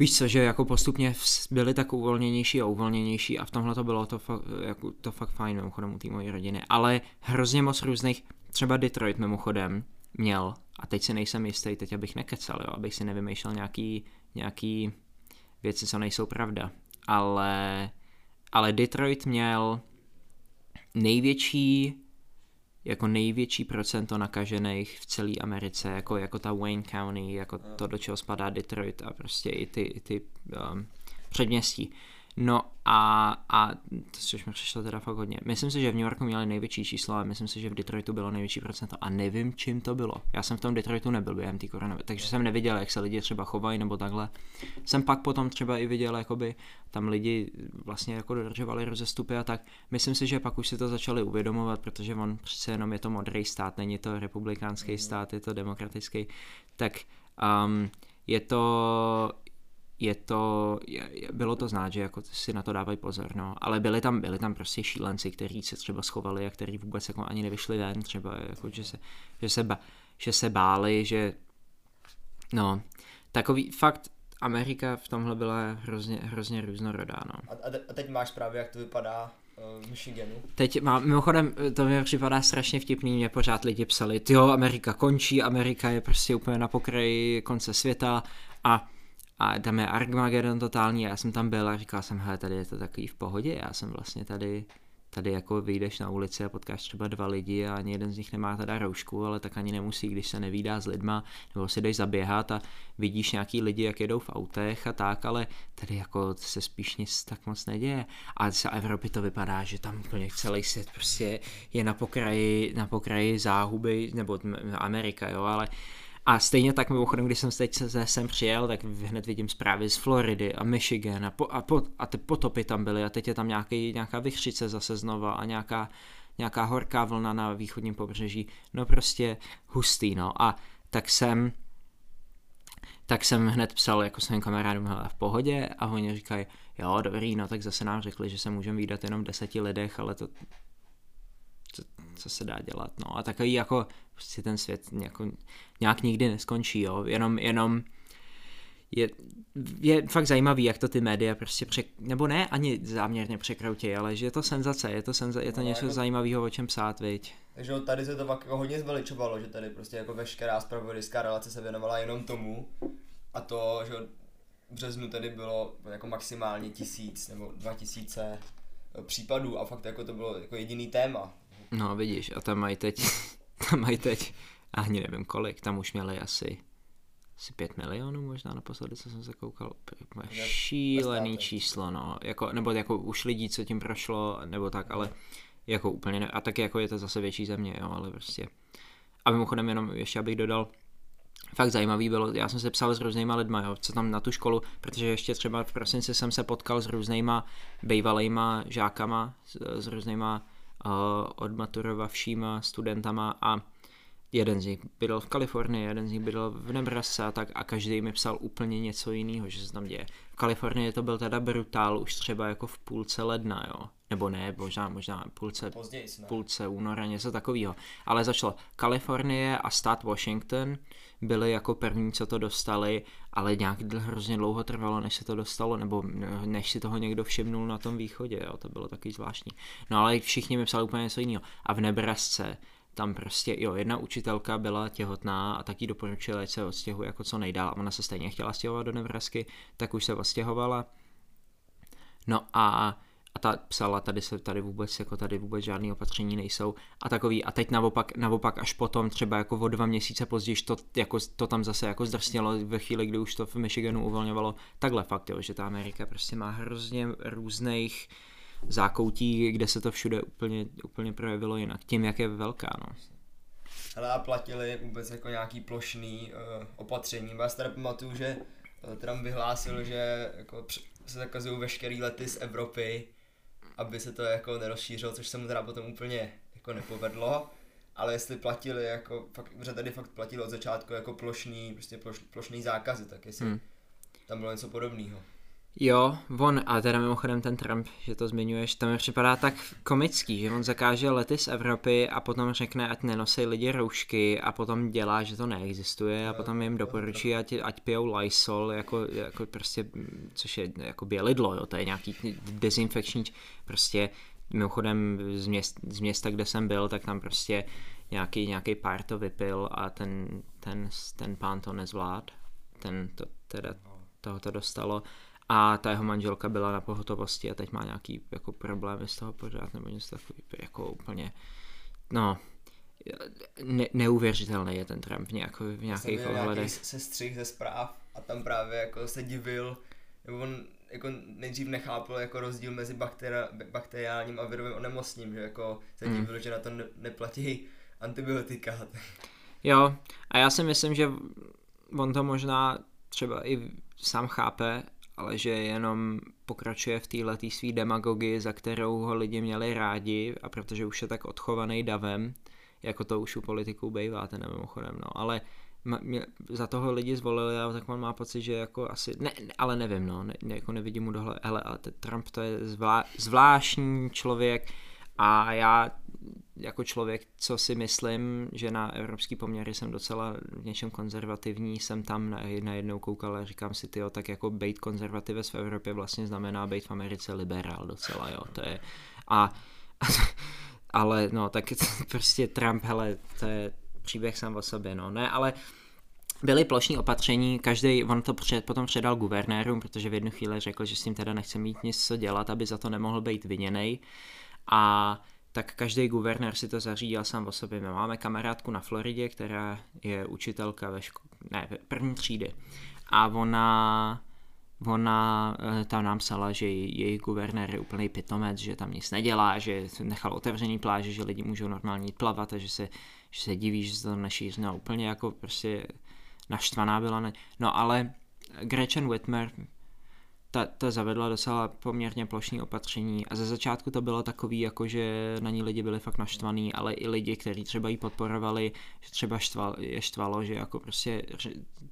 Víš co, že jako postupně byli tak uvolněnější a uvolněnější a v tomhle to bylo to, fakt, jako, to fakt fajn mimochodem u té mojí rodiny, ale hrozně moc různých, třeba Detroit mimochodem měl, a teď si nejsem jistý, teď abych nekecal, jo, abych si nevymýšlel nějaký, nějaký věci, co nejsou pravda, ale, ale Detroit měl největší jako největší procento nakažených v celé Americe, jako, jako ta Wayne County, jako to, do čeho spadá Detroit a prostě i ty, i ty um, předměstí. No a, a což mi přišlo teda fakt hodně. Myslím si, že v New Yorku měli největší číslo a myslím si, že v Detroitu bylo největší procento a nevím, čím to bylo. Já jsem v tom Detroitu nebyl během té koronavy, takže jsem neviděl, jak se lidi třeba chovají nebo takhle. Jsem pak potom třeba i viděl, jakoby tam lidi vlastně jako dodržovali rozestupy a tak. Myslím si, že pak už si to začali uvědomovat, protože on přece jenom je to modrý stát, není to republikánský stát, je to demokratický. Tak um, je to, je to, je, bylo to znát, že jako si na to dávají pozor, no. Ale byli tam, byli tam prostě šílenci, kteří se třeba schovali a kteří vůbec jako ani nevyšli ven, třeba jako, že se, že se, ba, že se báli, že no, takový fakt Amerika v tomhle byla hrozně, hrozně různorodá, no. A, a teď máš právě, jak to vypadá eh, v Michiganu. Teď má, mimochodem, to mi připadá strašně vtipný, mě pořád lidi psali, jo, Amerika končí, Amerika je prostě úplně na pokraji konce světa a a tam je Armageddon totální, já jsem tam byl a říkal jsem, hele, tady je to takový v pohodě, já jsem vlastně tady, tady jako vyjdeš na ulici a potkáš třeba dva lidi a ani jeden z nich nemá teda roušku, ale tak ani nemusí, když se nevídá s lidma, nebo si jdeš zaběhat a vidíš nějaký lidi, jak jedou v autech a tak, ale tady jako se spíš nic tak moc neděje. A z Evropy to vypadá, že tam úplně celý svět prostě je na pokraji, na pokraji záhuby, nebo Amerika, jo, ale a stejně tak mimochodem, když jsem teď se sem přijel, tak hned vidím zprávy z Floridy a Michigan a, po, a, po, a ty potopy tam byly a teď je tam nějaký, nějaká vychřice zase znova a nějaká, nějaká horká vlna na východním pobřeží. No prostě hustý, no. A tak jsem tak jsem hned psal jako svým kamarádům, hele, v pohodě a oni říkají, jo, dobrý, no tak zase nám řekli, že se můžeme výdat jenom deseti lidech, ale to, co, se dá dělat, no a takový jako prostě ten svět jako, nějak nikdy neskončí, jo, jenom, jenom je, je fakt zajímavý, jak to ty média prostě přek, nebo ne ani záměrně překroutí, ale že je to senzace, je to, senza, je to no, něco jako, zajímavého, o čem psát, viď. Takže tady se to fakt jako hodně zveličovalo, že tady prostě jako veškerá spravodajská relace se věnovala jenom tomu a to, že v březnu tady bylo jako maximálně tisíc nebo dva tisíce případů a fakt jako to bylo jako jediný téma. No vidíš, a tam mají teď tam mají teď, ani nevím kolik, tam už měli asi asi 5 milionů možná naposledy, co jsem se koukal. Šílený číslo, no. Jako, nebo jako už lidí, co tím prošlo, nebo tak, ale jako úplně ne. A taky jako je to zase větší země, jo, ale prostě. A mimochodem jenom ještě abych dodal, fakt zajímavý bylo, já jsem se psal s různýma lidma, jo, co tam na tu školu, protože ještě třeba v prosinci jsem se potkal s různýma bývalýma žákama, s, s různýma odmaturovavšíma studentama a jeden z nich bydl v Kalifornii, jeden z nich bydl v Nebraska a tak a každý mi psal úplně něco jiného, že se tam děje. V Kalifornii to byl teda brutál už třeba jako v půlce ledna, jo. Nebo ne, možná, možná půlce, Později, půlce února, něco takového. Ale začalo Kalifornie a stát Washington byli jako první, co to dostali, ale nějak hrozně dlouho trvalo, než se to dostalo, nebo než si toho někdo všimnul na tom východě, jo, to bylo taky zvláštní. No ale všichni mi psali úplně něco jiného. A v Nebrasce tam prostě, jo, jedna učitelka byla těhotná a taky doporučila, ať se odstěhuje jako co nejdál. Ona se stejně chtěla stěhovat do Nebrasky, tak už se odstěhovala. No a a ta psala, tady se tady vůbec, jako tady vůbec žádné opatření nejsou a takový. A teď naopak, naopak až potom, třeba jako o dva měsíce později, to, jako, to tam zase jako zdrsnělo ve chvíli, kdy už to v Michiganu uvolňovalo. Takhle fakt, jo, že ta Amerika prostě má hrozně různých zákoutí, kde se to všude úplně, úplně projevilo jinak, tím, jak je velká, no. Ale a platili vůbec jako nějaký plošný uh, opatření. Já si pamatuju, že uh, Trump vyhlásil, že jako se zakazují veškerý lety z Evropy aby se to jako nerozšířilo, což se mu teda potom úplně jako nepovedlo. ale jestli platili jako, fakt, že tady fakt platili od začátku jako plošný, prostě ploš, plošný zákazy, tak jestli hmm. tam bylo něco podobného. Jo, on, a teda mimochodem ten Trump, že to zmiňuješ, to mi připadá tak komický, že on zakáže lety z Evropy a potom řekne, ať nenosí lidi roušky a potom dělá, že to neexistuje a potom jim doporučí, ať, ať pijou Lysol, jako, jako prostě, což je jako bělidlo, jo, to je nějaký dezinfekční, prostě mimochodem z, měst, z města, kde jsem byl, tak tam prostě nějaký, nějaký pár to vypil a ten, ten, ten pán to nezvlád, ten to teda toho to dostalo a ta jeho manželka byla na pohotovosti a teď má nějaký jako problémy z toho pořád nebo něco takový jako úplně no ne, neuvěřitelný je ten Trump v, nějak, v nějakých ohledech. se střih ze zpráv a tam právě jako se divil, nebo on jako nejdřív nechápal jako rozdíl mezi bakteri- bakteriálním a virovým onemocním, že jako se hmm. divil, že na to ne- neplatí antibiotika. Jo, a já si myslím, že on to možná třeba i sám chápe, ale že jenom pokračuje v této svý demagogii, za kterou ho lidi měli rádi a protože už je tak odchovaný davem, jako to už u politiků bývá, ten mimochodem, no, ale mě, za toho lidi zvolili a tak on má pocit, že jako asi, ne, ale nevím, no, ne, jako nevidím mu dohle, hele, ale Trump to je zvlá, zvláštní člověk a já jako člověk, co si myslím, že na evropský poměry jsem docela v něčem konzervativní, jsem tam na, na jednou koukal a říkám si, tyjo, tak jako být konzervativec v Evropě vlastně znamená být v Americe liberál docela, jo, to je, a, ale no, tak prostě Trump, hele, to je příběh sám o sobě, no, ne, ale byly plošní opatření, každý, on to před, potom předal guvernérům, protože v jednu chvíli řekl, že s tím teda nechce mít nic co dělat, aby za to nemohl být viněný. A tak každý guvernér si to zařídil sám o sobě. My máme kamarádku na Floridě, která je učitelka ve ško- ne, první třídy. A ona, ona eh, tam nám psala, že její guvernér je úplný pitomec, že tam nic nedělá, že nechal otevřený pláže, že lidi můžou normálně jít plavat a že se, že se diví, že se to nešíří. Úplně jako prostě naštvaná byla. Ne... No ale Gretchen Whitmer ta, ta zavedla docela poměrně plošní opatření a ze začátku to bylo takový, jako že na ní lidi byli fakt naštvaný, ale i lidi, kteří třeba jí podporovali, že třeba štval, je štvalo, že jako prostě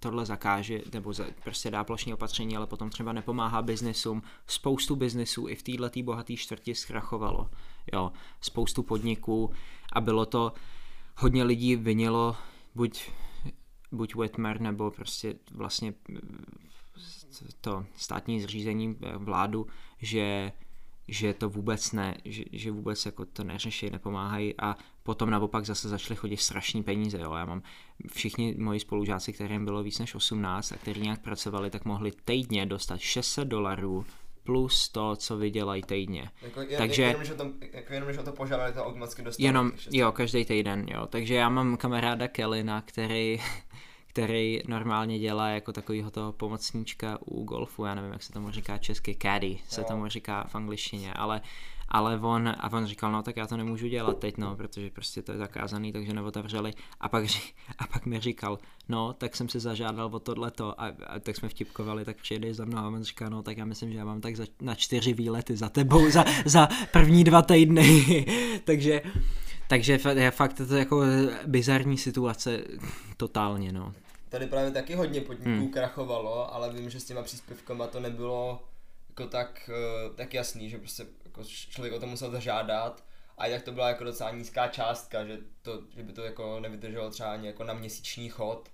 tohle zakáže, nebo za, prostě dá plošní opatření, ale potom třeba nepomáhá biznisům. Spoustu biznisů i v této bohaté čtvrti zkrachovalo. Jo, spoustu podniků a bylo to, hodně lidí vinilo buď buď Whitmer nebo prostě vlastně to státní zřízení eh, vládu, že že to vůbec ne, že, že vůbec jako to neřeší, nepomáhají a potom naopak zase začaly chodit strašní peníze. Jo. Já mám všichni moji spolužáci, kterým bylo víc než 18 a kteří nějak pracovali, tak mohli týdně dostat 600 dolarů plus to, co vydělají týdně. Jako, jen, Takže, jenom, že to, jako jenom, že to požádali, to automaticky dostali. Jenom, jo, každý týden, jo. Takže já mám kamaráda Kelina, který který normálně dělá jako takovýho toho pomocníčka u golfu, já nevím, jak se tomu říká česky, caddy se tomu říká v angličtině, ale ale on, a on říkal, no tak já to nemůžu dělat teď, no, protože prostě to je zakázaný, takže neotevřeli. A pak, a pak mi říkal, no, tak jsem si zažádal o tohleto a, a tak jsme vtipkovali, tak přijede za mnou a on říká, no, tak já myslím, že já mám tak za, na čtyři výlety za tebou, za, za první dva týdny. takže, takže je fakt to jako bizarní situace totálně, no tady právě taky hodně podniků hmm. krachovalo, ale vím, že s těma příspěvkama to nebylo jako tak, uh, tak jasný, že prostě jako člověk o to musel zažádat a jak to byla jako docela nízká částka, že, to, že by to jako nevydrželo třeba ani jako na měsíční chod.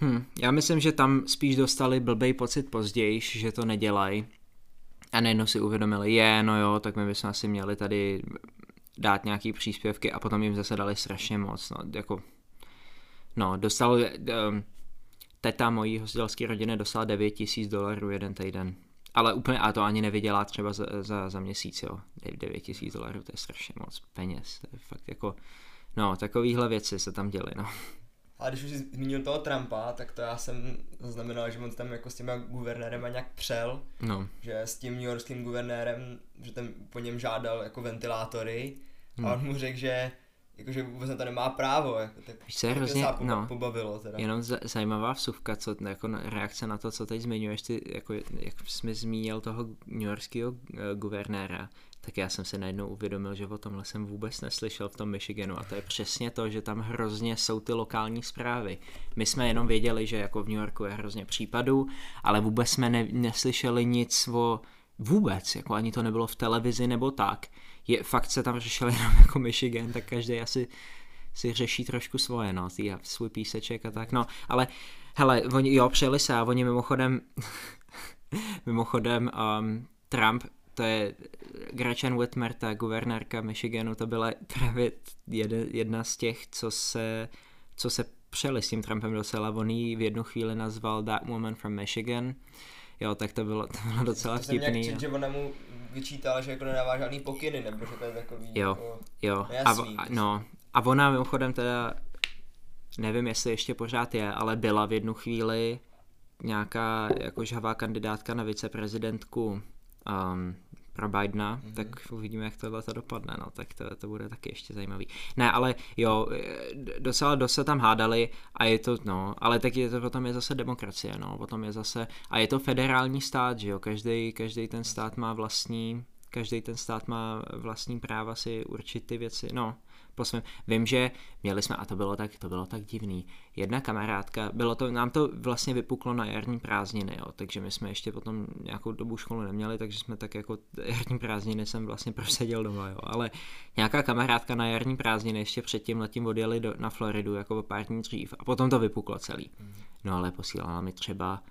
Hmm, já myslím, že tam spíš dostali blbej pocit později, že to nedělají. A nejednou si uvědomili, je, no jo, tak my bychom asi měli tady dát nějaký příspěvky a potom jim zase dali strašně moc. No, jako No, dostal, um, teta mojí hostelské rodiny dostala 9 tisíc dolarů jeden týden. Ale úplně, a to ani nevydělá třeba za, za, za měsíc, jo. 9 tisíc dolarů, to je strašně moc peněz. To je fakt jako, no, takovýhle věci se tam děly, no. A když už jsi zmínil toho Trumpa, tak to já jsem zaznamenal, že on tam jako s tím guvernérem a nějak přel, no. že s tím New Yorkským guvernérem, že tam po něm žádal jako ventilátory hmm. a on mu řekl, že jakože vůbec na to nemá právo, jako, tak Víš, se hrozně, se no, pobavilo teda. Jenom z, zajímavá vsuvka, co, jako reakce na to, co teď zmiňuješ, ty, jako, jak jsi zmínil toho New Yorkského uh, guvernéra, tak já jsem se najednou uvědomil, že o tomhle jsem vůbec neslyšel v tom Michiganu a to je přesně to, že tam hrozně jsou ty lokální zprávy. My jsme jenom věděli, že jako v New Yorku je hrozně případů, ale vůbec jsme ne, neslyšeli nic o vůbec, jako ani to nebylo v televizi nebo tak. Je, fakt se tam řešil jenom jako Michigan, tak každý asi si řeší trošku svoje, no, tý, svůj píseček a tak, no, ale hele, oni, jo, přijeli se a oni mimochodem, mimochodem um, Trump to je Gretchen Whitmer, ta guvernérka Michiganu, to byla právě jedna z těch, co se, co se přeli s tím Trumpem docela. On jí v jednu chvíli nazval That Woman from Michigan. Jo, tak to bylo, to bylo docela to vtipný. Čet, že ona mu vyčítala, že jako nedává žádný pokyny, nebo že to je takový jo, jako jo. nejasný, a, a, no, a ona mimochodem teda, nevím jestli ještě pořád je, ale byla v jednu chvíli nějaká jako žhavá kandidátka na viceprezidentku um, pro Bidena, mm-hmm. tak uvidíme, jak tohle to dopadne, no, tak to, to bude taky ještě zajímavý. Ne, ale jo, docela dost se tam hádali a je to, no, ale tak je to potom je zase demokracie, no, potom je zase, a je to federální stát, že jo, každý, každý ten stát má vlastní, každý ten stát má vlastní práva si určit ty věci, no, po svém. Vím, že měli jsme, a to bylo tak, to bylo tak divný, jedna kamarádka, bylo to, nám to vlastně vypuklo na jarní prázdniny, jo, takže my jsme ještě potom nějakou dobu školu neměli, takže jsme tak jako jarní prázdniny jsem vlastně proseděl doma, jo, ale nějaká kamarádka na jarní prázdniny ještě předtím letím odjeli do, na Floridu jako pár dní dřív a potom to vypuklo celý. No ale posílala mi třeba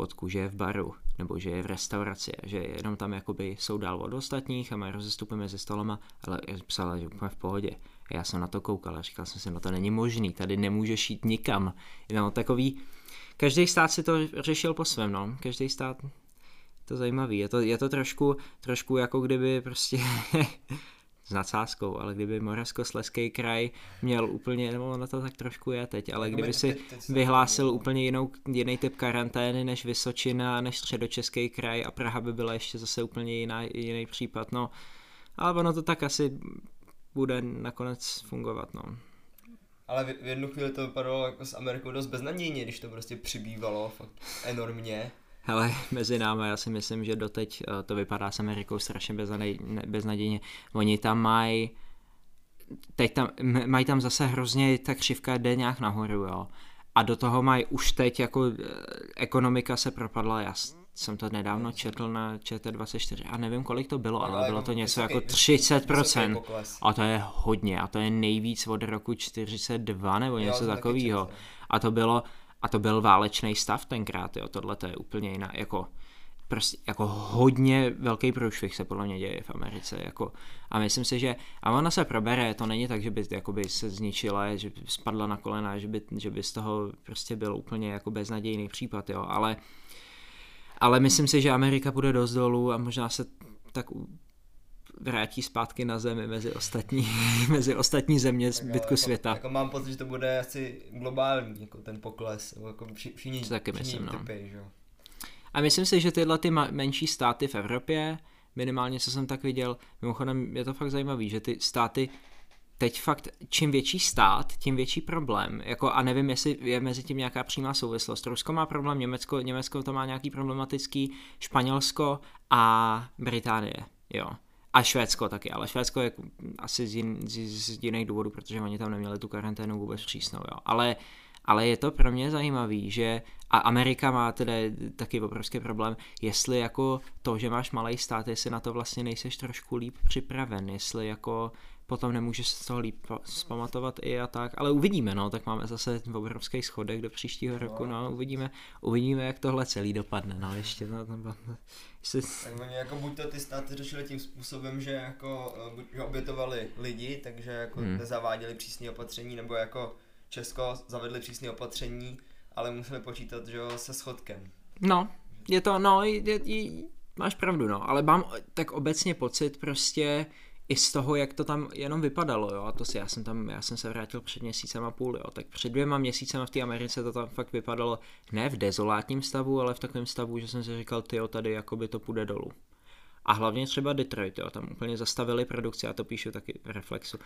fotku, že je v baru, nebo že je v restauraci, že jenom tam jakoby jsou dál od ostatních a mají rozestupy mezi stolama, ale psala, že úplně v pohodě. A já jsem na to koukal a říkal jsem si, no to není možný, tady nemůžeš jít nikam. No takový, každý stát si to řešil po svém, no, každý stát to zajímavý. Je to, je to trošku, trošku jako kdyby prostě s nadsázkou, ale kdyby Moravskosleský kraj měl úplně, nebo ono to tak trošku je teď, ale kdyby si vyhlásil úplně jinou, jiný typ karantény než Vysočina, než středočeský kraj a Praha by byla ještě zase úplně jiná, jiný případ, no. Ale ono to tak asi bude nakonec fungovat, no. Ale v jednu chvíli to vypadalo jako s Amerikou dost beznadějně, když to prostě přibývalo fakt enormně. Ale mezi námi já si myslím, že doteď eh, to vypadá s Amerikou strašně beznadějně. Oni tam mají teď tam, mají tam zase hrozně, ta křivka jde nějak nahoru, jo. A do toho mají už teď jako eh, ekonomika se propadla, já jsem to nedávno četl na ČT24 a nevím kolik to bylo, ale, ale bylo to něco jako 30% a to je hodně a to je nejvíc od roku 42 nebo něco takového. A to bylo, a to byl válečný stav tenkrát, jo, tohle to je úplně jiná, jako prostě jako hodně velký průšvih se podle mě děje v Americe, jako a myslím si, že a ona se probere, to není tak, že by jakoby se zničila, že by spadla na kolena, že by, že by z toho prostě byl úplně jako beznadějný případ, jo, ale ale myslím si, že Amerika bude dost dolů a možná se tak vrátí zpátky na zemi mezi ostatní, mezi ostatní země zbytku jako, světa. Jako mám pocit, že to bude asi globální, jako ten pokles, jako všichni, taky myslím, no. typy, že? A myslím si, že tyhle ty menší státy v Evropě, minimálně co jsem tak viděl, mimochodem je to fakt zajímavé, že ty státy teď fakt, čím větší stát, tím větší problém. Jako, a nevím, jestli je mezi tím nějaká přímá souvislost. Rusko má problém, Německo, Německo to má nějaký problematický, Španělsko a Británie, jo. A Švédsko taky, ale Švédsko je asi z, jin, z, z jiných důvodů, protože oni tam neměli tu karanténu vůbec přísnou, jo. Ale, ale je to pro mě zajímavý, že a Amerika má tedy taky obrovský problém, jestli jako to, že máš malý stát, jestli na to vlastně nejseš trošku líp připraven, jestli jako potom nemůžeš z toho líp zpamatovat i a tak, ale uvidíme, no, tak máme zase obrovský schodek do příštího roku, no, uvidíme, uvidíme, jak tohle celý dopadne, no, ještě no, no, no, jestli... Tak oni jako buď to ty státy řešili tím způsobem, že jako, eh, buď, že obětovali lidi, takže jako hmm. nezaváděli přísné opatření, nebo jako Česko zavedli přísné opatření, ale museli počítat, že jo, se schodkem. No, je to, no, je, je, máš pravdu, no, ale mám tak obecně pocit prostě, i z toho, jak to tam jenom vypadalo, jo, a to si, já jsem tam, já jsem se vrátil před měsícem a půl, jo, tak před dvěma měsícemi v té Americe to tam fakt vypadalo ne v dezolátním stavu, ale v takovém stavu, že jsem si říkal, ty tady jakoby to půjde dolů. A hlavně třeba Detroit, jo, tam úplně zastavili produkci, a to píšu taky v Reflexu.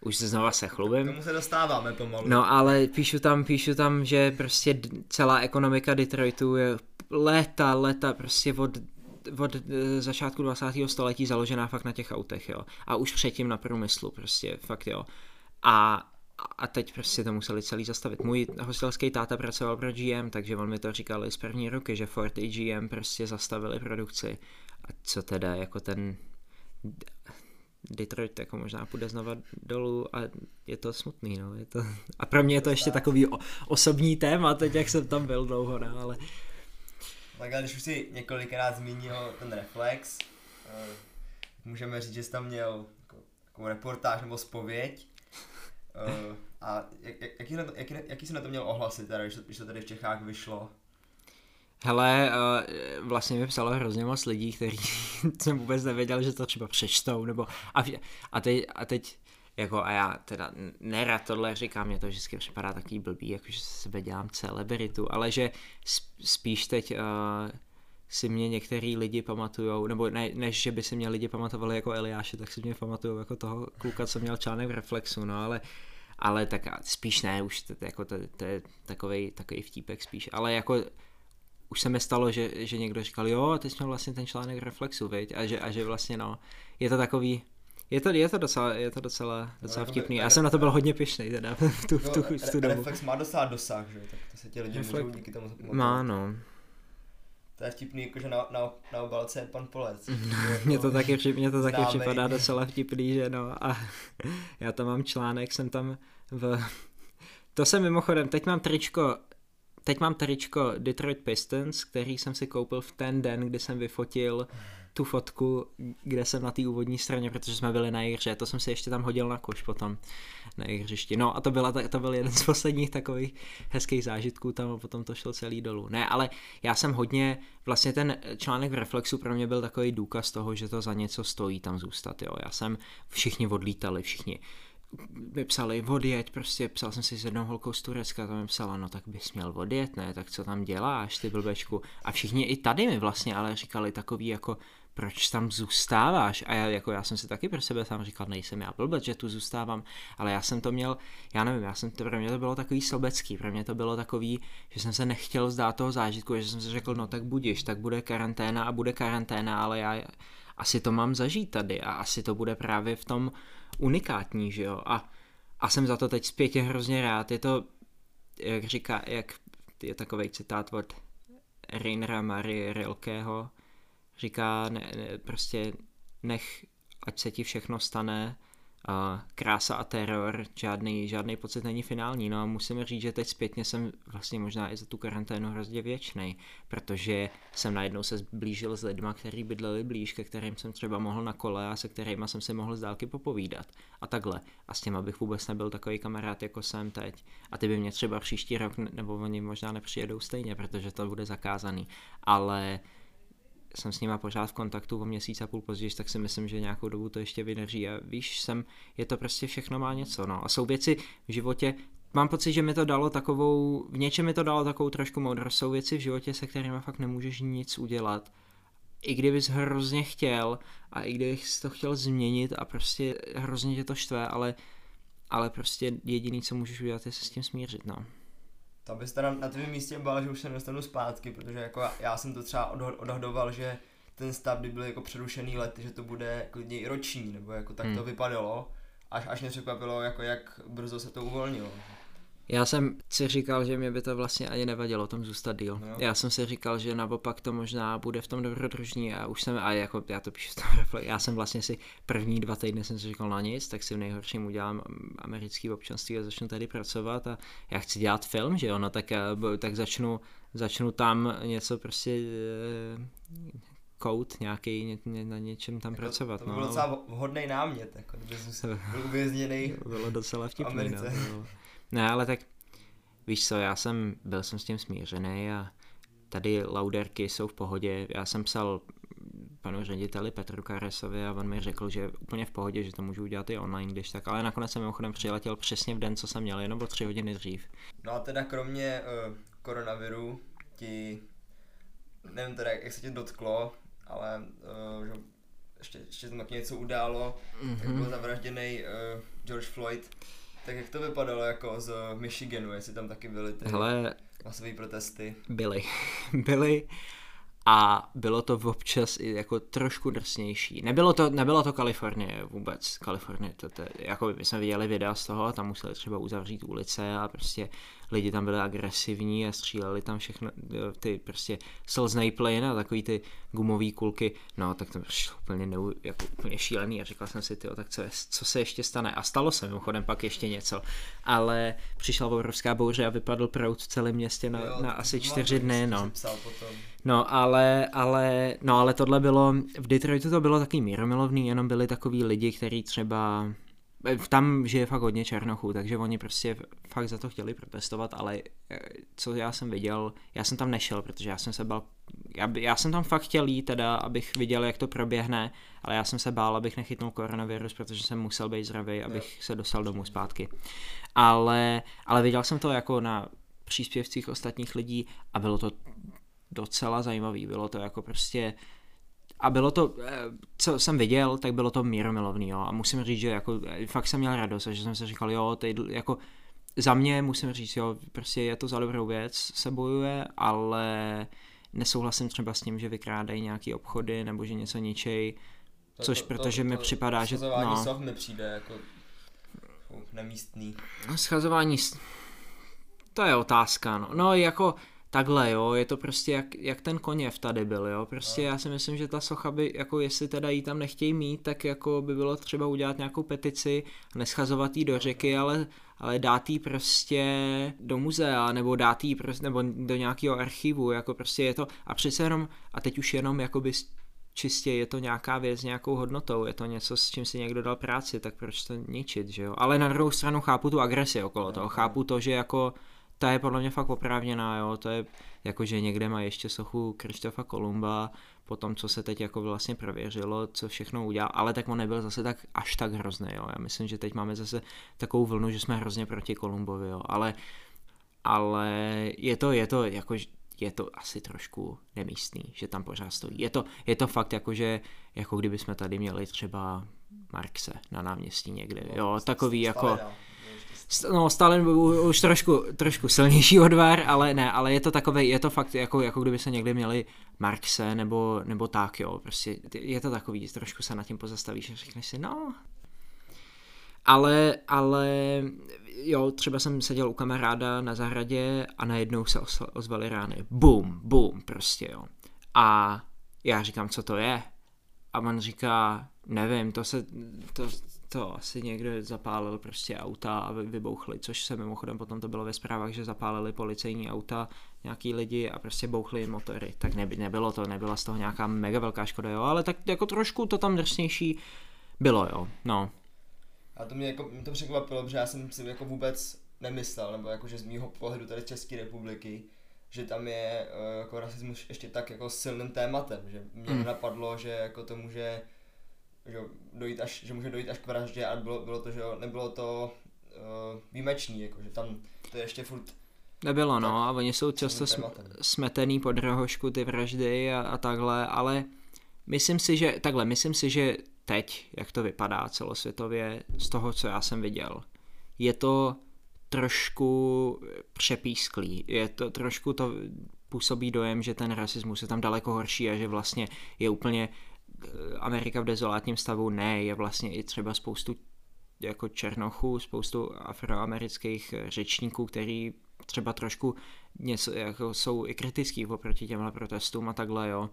Už se znova se chlubím. Tomu se dostáváme pomalu. No ale píšu tam, píšu tam, že prostě celá ekonomika Detroitu je léta, léta prostě od od eh, začátku 20. století založená fakt na těch autech, jo. A už předtím na průmyslu, prostě, fakt jo. A a teď prostě to museli celý zastavit. Můj hostelský táta pracoval pro GM, takže on mi to říkal i z první roky, že Ford i GM prostě zastavili produkci. A co teda, jako ten Detroit jako možná půjde znova dolů a je to smutný, no. Je to... A pro mě je to ještě takový osobní téma, teď jak jsem tam byl dlouho, no, ale... Tak ale když už si několikrát zmínil ten reflex, eh, můžeme říct, že jsi tam měl takovou reportáž nebo spověď, Uh, a jak, jak, jaký, na to, jaký, jaký jsi na to měl ohlasy, teda, když, to, když to tady v Čechách vyšlo? Hele, uh, vlastně mi psalo hrozně moc lidí, kteří jsem vůbec nevěděl, že to třeba přečtou, nebo a, a, teď, a teď jako a já teda nerad tohle říkám, mě to vždycky připadá takový blbý, jakože sebe dělám celebritu, ale že spíš teď uh, si mě některý lidi pamatujou, nebo ne, než že by si mě lidi pamatovali jako Eliáše, tak si mě pamatujou jako toho kluka, co měl článek v Reflexu, no ale ale tak spíš ne, už to, jako to, to je takový, takový vtípek spíš, ale jako už se mi stalo, že, že někdo říkal, jo, ty jsi měl vlastně ten článek Reflexu, viď? A že, a že vlastně no, je to takový, je to, je to docela, je to docela, docela no, vtipný. Já jsem na to byl hodně pišnej teda v tu, v tu, v tu dobu. Reflex má docela dosah, že? Tak to se ti lidi Reflex... můžou díky tomu zapamatovat. Má, no. To je vtipný, jakože na, na, na obalce je pan Polec. mně to taky, mě to taky připadá docela vtipný, že no. A já tam mám článek, jsem tam v... To jsem mimochodem, teď mám tričko teď mám tričko Detroit Pistons, který jsem si koupil v ten den, kdy jsem vyfotil tu fotku, kde jsem na té úvodní straně, protože jsme byli na jiře, to jsem si ještě tam hodil na koš potom na hřišti. No a to, byla, to byl jeden z posledních takových hezkých zážitků tam a potom to šlo celý dolů. Ne, ale já jsem hodně, vlastně ten článek v Reflexu pro mě byl takový důkaz toho, že to za něco stojí tam zůstat, jo. Já jsem, všichni odlítali, všichni mi psali odjet, prostě psal jsem si s jednou holkou z Turecka, to mi psala, no tak bys měl odjet, ne, tak co tam děláš, ty blbečku. A všichni i tady mi vlastně ale říkali takový jako, proč tam zůstáváš? A já, jako já jsem si taky pro sebe tam říkal, nejsem já blbec, že tu zůstávám, ale já jsem to měl, já nevím, já jsem to, pro mě to bylo takový sobecký, pro mě to bylo takový, že jsem se nechtěl zdát toho zážitku, že jsem si řekl, no tak budíš, tak bude karanténa a bude karanténa, ale já asi to mám zažít tady a asi to bude právě v tom unikátní, že jo, a, a jsem za to teď zpětě hrozně rád, je to, jak říká, jak je takový citát od Reinera Marie Rilkeho, říká ne, ne, prostě nech, ať se ti všechno stane, uh, krása a teror, žádný, žádný pocit není finální. No a musím říct, že teď zpětně jsem vlastně možná i za tu karanténu hrozně věčný, protože jsem najednou se zblížil s lidma, kteří bydleli blíž, ke kterým jsem třeba mohl na kole a se kterými jsem si mohl z dálky popovídat. A takhle. A s těma bych vůbec nebyl takový kamarád, jako jsem teď. A ty by mě třeba příští rok, nebo oni možná nepřijedou stejně, protože to bude zakázaný. Ale jsem s nima pořád v kontaktu o měsíc a půl později, tak si myslím, že nějakou dobu to ještě vydrží a víš, jsem, je to prostě všechno má něco, no. A jsou věci v životě, mám pocit, že mi to dalo takovou, v něčem mi to dalo takovou trošku moudrost, jsou věci v životě, se kterými fakt nemůžeš nic udělat. I kdybys hrozně chtěl a i kdybys to chtěl změnit a prostě hrozně tě to štve, ale, ale prostě jediný, co můžeš udělat, je se s tím smířit, no. To bys teda na tvém místě bál, že už se nedostanu zpátky, protože jako já jsem to třeba odhadoval, že ten stav, kdy byl jako přerušený let, že to bude klidně i roční, nebo jako tak hmm. to vypadalo, až, až mě překvapilo, jako jak brzo se to uvolnilo. Já jsem si říkal, že mě by to vlastně ani nevadilo tom zůstat díl. No. Já jsem si říkal, že naopak to možná bude v tom dobrodružní a už jsem, a jako já to píšu v tom já jsem vlastně si první dva týdny jsem si říkal na no nic, tak si v nejhorším udělám americký občanství a začnu tady pracovat a já chci dělat film, že jo, no tak, eh, tak začnu, začnu tam něco prostě eh, kout nějaký, ně, na něčem tam jako, pracovat. To byl no. docela vhodný námět, jako kdyby byl uvězněný Bylo docela vtipný, no. Ne, ale tak víš co, já jsem, byl jsem s tím smířený a tady lauderky jsou v pohodě. Já jsem psal panu řediteli Petru Karesovi a on mi řekl, že je úplně v pohodě, že to můžu udělat i online, když tak, ale nakonec jsem mimochodem přiletěl přesně v den, co jsem měl, jenom o tři hodiny dřív. No a teda kromě uh, koronaviru ti, nevím teda, jak se tě dotklo, ale uh, že ještě, ještě tam taky něco událo, mm-hmm. tak byl zavražděný uh, George Floyd tak jak to vypadalo jako z Michiganu, jestli tam taky byly ty Hele, masové protesty? Byly. byly. a bylo to občas i jako trošku drsnější. Nebylo to, nebylo to Kalifornie vůbec, Kalifornie, to, to, jako my jsme viděli videa z toho a tam museli třeba uzavřít ulice a prostě lidi tam byli agresivní a stříleli tam všechno, ty prostě slznej plyn a takový ty gumové kulky, no tak to bylo úplně, neu, jako úplně šílený a říkal jsem si, tyjo, tak co, je, co se ještě stane? A stalo se mimochodem pak ještě něco, ale přišla obrovská bouře a vypadl prout v celém městě na, jo, na asi čtyři dny, no. No ale, ale, no ale tohle bylo, v Detroitu to bylo taky míromilovný, jenom byli takový lidi, kteří třeba tam žije fakt hodně černochů, takže oni prostě fakt za to chtěli protestovat, ale eh, co já jsem viděl, já jsem tam nešel, protože já jsem se bál, já, já jsem tam fakt chtěl jít teda, abych viděl, jak to proběhne, ale já jsem se bál, abych nechytnul koronavirus, protože jsem musel být zdravý, abych se dostal domů zpátky. Ale, ale viděl jsem to jako na příspěvcích ostatních lidí a bylo to docela zajímavý, bylo to jako prostě a bylo to, eh, co jsem viděl, tak bylo to míromilovný, jo. A musím říct, že jako eh, fakt jsem měl radost, že jsem si říkal, jo, teď jako za mě musím říct, jo, prostě je to za dobrou věc, se bojuje, ale nesouhlasím třeba s tím, že vykrádají nějaký obchody nebo že něco ničej, to, což to, protože to, mi to, připadá, že... No, soch mi přijde jako nemístný. Schazování, to je otázka, no. No jako takhle, jo, je to prostě jak, jak ten koněv tady byl, jo, prostě no. já si myslím, že ta socha by, jako jestli teda jí tam nechtějí mít, tak jako by bylo třeba udělat nějakou petici, neschazovat jí do řeky, ale, ale dát jí prostě do muzea, nebo dát jí prostě, nebo do nějakého archivu, jako prostě je to, a přece jenom, a teď už jenom jakoby čistě je to nějaká věc s nějakou hodnotou, je to něco, s čím si někdo dal práci, tak proč to ničit, že jo? Ale na druhou stranu chápu tu agresi okolo toho, chápu to, že jako ta je podle mě fakt oprávněná, jo, to je jako, že někde má ještě sochu Krištofa Kolumba, po tom, co se teď jako vlastně prověřilo, co všechno udělal, ale tak on nebyl zase tak až tak hrozný, jo, já myslím, že teď máme zase takovou vlnu, že jsme hrozně proti Kolumbovi, jo, ale, ale je to, je to jako, je to asi trošku nemístný, že tam pořád stojí. Je to, je to fakt jako, že jako kdyby jsme tady měli třeba Marxe na náměstí někde, jo, takový jako no byl už trošku, trošku silnější odvar, ale ne, ale je to takové, je to fakt jako, jako kdyby se někdy měli Marxe nebo, nebo tak, jo, prostě je to takový, trošku se nad tím pozastavíš a řekneš si, no, ale, ale jo, třeba jsem seděl u kamaráda na zahradě a najednou se ozvaly rány. Bum, bum, prostě jo. A já říkám, co to je? A on říká, nevím, to se, to, to asi někdo zapálil prostě auta a vybouchli, což se mimochodem potom to bylo ve zprávách, že zapálili policejní auta nějaký lidi a prostě bouchli motory. Tak neby, nebylo to, nebyla z toho nějaká mega velká škoda, jo, ale tak jako trošku to tam drsnější bylo, jo, no. A to mě jako, mě to překvapilo, protože já jsem si jako vůbec nemyslel, nebo jakože z mýho pohledu tady České republiky, že tam je uh, jako rasismus ještě tak jako silným tématem, že mě mm. napadlo, že jako to může že, dojít až, že může dojít až k vraždě a bylo, bylo to, že nebylo to uh, výjimečný, jako, že tam to je ještě furt Nebylo, no, a oni jsou často smetený pod rohošku ty vraždy a, a takhle, ale myslím si, že, takhle, myslím si, že teď, jak to vypadá celosvětově, z toho, co já jsem viděl, je to trošku přepísklý, je to trošku to působí dojem, že ten rasismus je tam daleko horší a že vlastně je úplně Amerika v dezolátním stavu ne, je vlastně i třeba spoustu jako černochů, spoustu afroamerických řečníků, který třeba trošku něco, jako jsou i kritický oproti těmhle protestům a takhle, jo.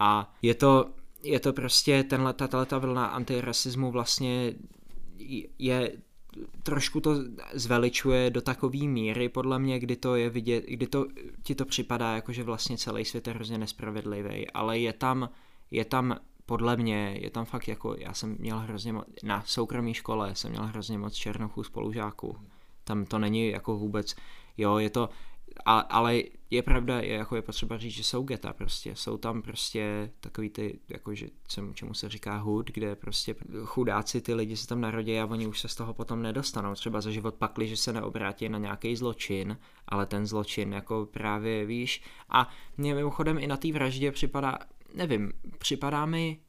A je to, je to prostě, tenhle, tato vlna antirasismu vlastně je trošku to zveličuje do takové míry, podle mě, kdy to je vidět, kdy to ti to připadá jako, že vlastně celý svět je hrozně nespravedlivý, ale je tam, je tam podle mě je tam fakt jako, já jsem měl hrozně moc, na soukromé škole jsem měl hrozně moc černochů spolužáků. Tam to není jako vůbec, jo, je to, a, ale je pravda, je, jako je potřeba říct, že jsou geta prostě, jsou tam prostě takový ty, jakože čemu se říká hud, kde prostě chudáci ty lidi se tam narodí a oni už se z toho potom nedostanou, třeba za život pakli, že se neobrátí na nějaký zločin, ale ten zločin jako právě víš a mě mimochodem i na té vraždě připadá, nevím, připadá mi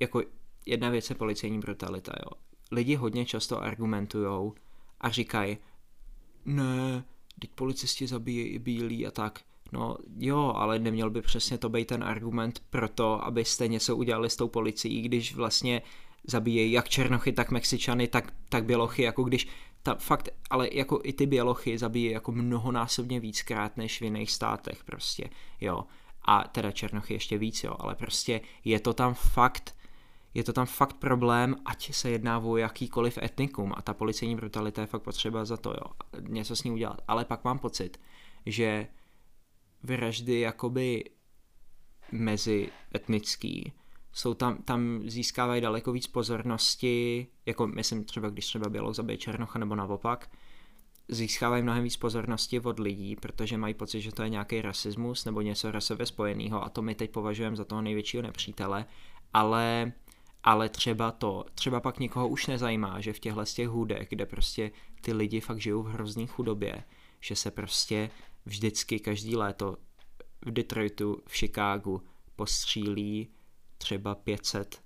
jako jedna věc je policejní brutalita, jo. Lidi hodně často argumentují a říkají, ne, teď policisti zabíjí i bílí a tak. No jo, ale neměl by přesně to být ten argument pro to, abyste něco udělali s tou policií, když vlastně zabíjejí jak Černochy, tak Mexičany, tak, tak Bělochy, jako když ta fakt, ale jako i ty Bělochy zabíjí jako mnohonásobně víckrát než v jiných státech prostě, jo. A teda Černochy ještě víc, jo, ale prostě je to tam fakt, je to tam fakt problém, ať se jedná o jakýkoliv etnikum a ta policejní brutalita je fakt potřeba za to, jo, něco s ní udělat. Ale pak mám pocit, že vraždy jakoby mezi etnický jsou tam, tam získávají daleko víc pozornosti, jako myslím třeba, když třeba Bělok zabije Černocha nebo naopak, získávají mnohem víc pozornosti od lidí, protože mají pocit, že to je nějaký rasismus nebo něco rasově spojeného a to my teď považujeme za toho největšího nepřítele, ale ale třeba to, třeba pak někoho už nezajímá, že v těchhle z těch hůdech, kde prostě ty lidi fakt žijou v hrozný chudobě, že se prostě vždycky každý léto v Detroitu, v Chicagu postřílí třeba 500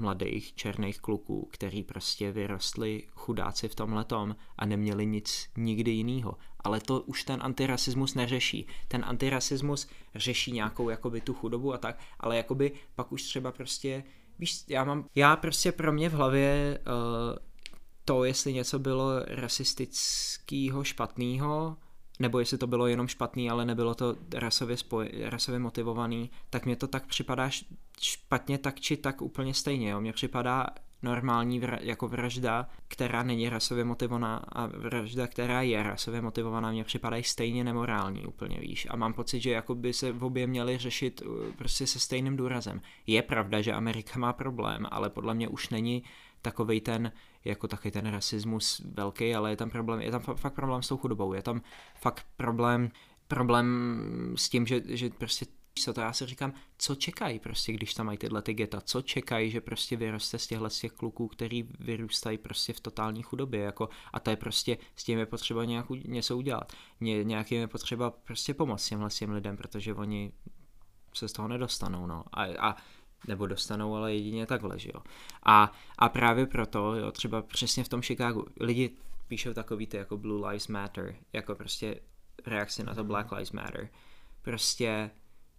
mladých černých kluků, který prostě vyrostli chudáci v tom letom a neměli nic nikdy jiného. Ale to už ten antirasismus neřeší. Ten antirasismus řeší nějakou jakoby tu chudobu a tak, ale jakoby pak už třeba prostě, víš, já mám, já prostě pro mě v hlavě uh, to, jestli něco bylo rasistického, špatného, nebo jestli to bylo jenom špatný, ale nebylo to rasově, spoj, rasově motivovaný, tak mě to tak připadá špatně tak či tak úplně stejně. Jo. Mně připadá normální vra, jako vražda, která není rasově motivovaná a vražda, která je rasově motivovaná, mě připadají stejně nemorální úplně, víš. A mám pocit, že jako by se v obě měly řešit uh, prostě se stejným důrazem. Je pravda, že Amerika má problém, ale podle mě už není takovej ten, jako taky ten rasismus velký, ale je tam problém, je tam fakt problém s tou chudobou, je tam fakt problém, problém s tím, že, že prostě co to já si říkám, co čekají prostě, když tam mají tyhle ty geta, co čekají, že prostě vyroste z těchhle z těch kluků, který vyrůstají prostě v totální chudobě, jako, a to je prostě, s tím je potřeba nějak, něco udělat, Ně, nějakým je potřeba prostě pomoct těmhle těm lidem, protože oni se z toho nedostanou, no, a, a nebo dostanou, ale jedině takhle, že jo. A, a právě proto, jo, třeba přesně v tom Chicagu, lidi píšou takový ty jako Blue Lives Matter, jako prostě reakce na to Black Lives Matter. Prostě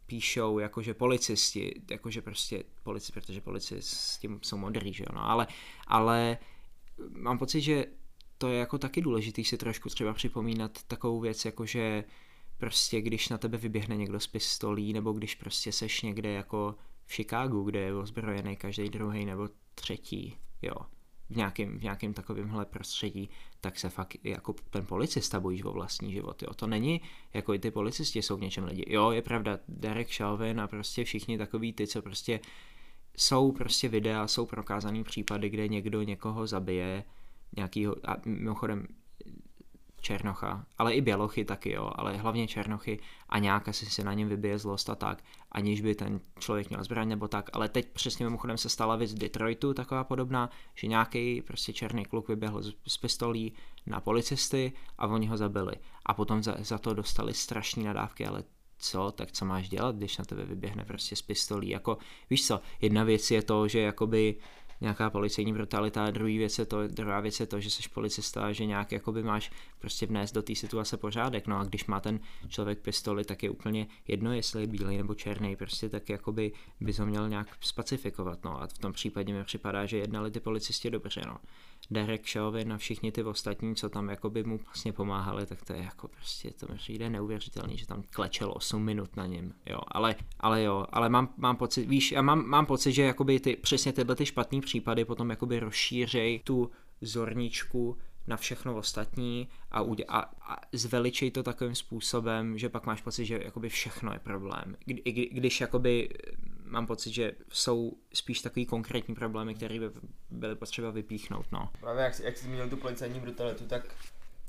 píšou jakože policisti, jakože prostě polici, protože polici s tím jsou modrý, že jo, no, ale, ale mám pocit, že to je jako taky důležitý si trošku třeba připomínat takovou věc, jakože prostě když na tebe vyběhne někdo s pistolí, nebo když prostě seš někde jako v Chicagu, kde je ozbrojený každý druhý nebo třetí, jo, v nějakém, v nějakém takovémhle prostředí, tak se fakt jako ten policista bojíš o vlastní život. Jo. To není, jako i ty policisti jsou v něčem lidi. Jo, je pravda, Derek Chauvin a prostě všichni takový ty, co prostě jsou prostě videa, jsou prokázaný případy, kde někdo někoho zabije, nějakýho, a mimochodem Černocha, ale i Bělochy taky, jo, ale hlavně Černochy a nějak asi se na něm vybije zlost a tak, aniž by ten člověk měl zbraň nebo tak, ale teď přesně mimochodem se stala věc v Detroitu taková podobná, že nějaký prostě černý kluk vyběhl z, z pistolí na policisty a oni ho zabili. A potom za, za to dostali strašné nadávky, ale co, tak co máš dělat, když na tebe vyběhne prostě z pistolí, jako víš co, jedna věc je to, že jakoby nějaká policejní brutalita, a druhý věc je to, druhá věc je to, že jsi policista, že nějak jakoby máš prostě vnést do té situace pořádek, no a když má ten člověk pistoli, tak je úplně jedno, jestli je bílý nebo černý, prostě tak jakoby bys ho měl nějak specifikovat, no a v tom případě mi připadá, že jednali ty policisti dobře, no. Derek Chauvin a všichni ty ostatní, co tam jakoby mu vlastně pomáhali, tak to je jako prostě, to mi přijde neuvěřitelný, že tam klečel 8 minut na něm, jo, ale, ale jo, ale mám, mám pocit, víš, já mám, mám pocit, že jakoby ty, přesně tyhle ty špatný případy potom jakoby rozšířej tu zorničku na všechno ostatní a, udě- a, a zveličej to takovým způsobem, že pak máš pocit, že jakoby všechno je problém. Kdy, kdy, když jakoby mám pocit, že jsou spíš takový konkrétní problémy, které by byly potřeba vypíchnout. No. Právě jak, jak jsi zmínil tu policajní brutalitu, tak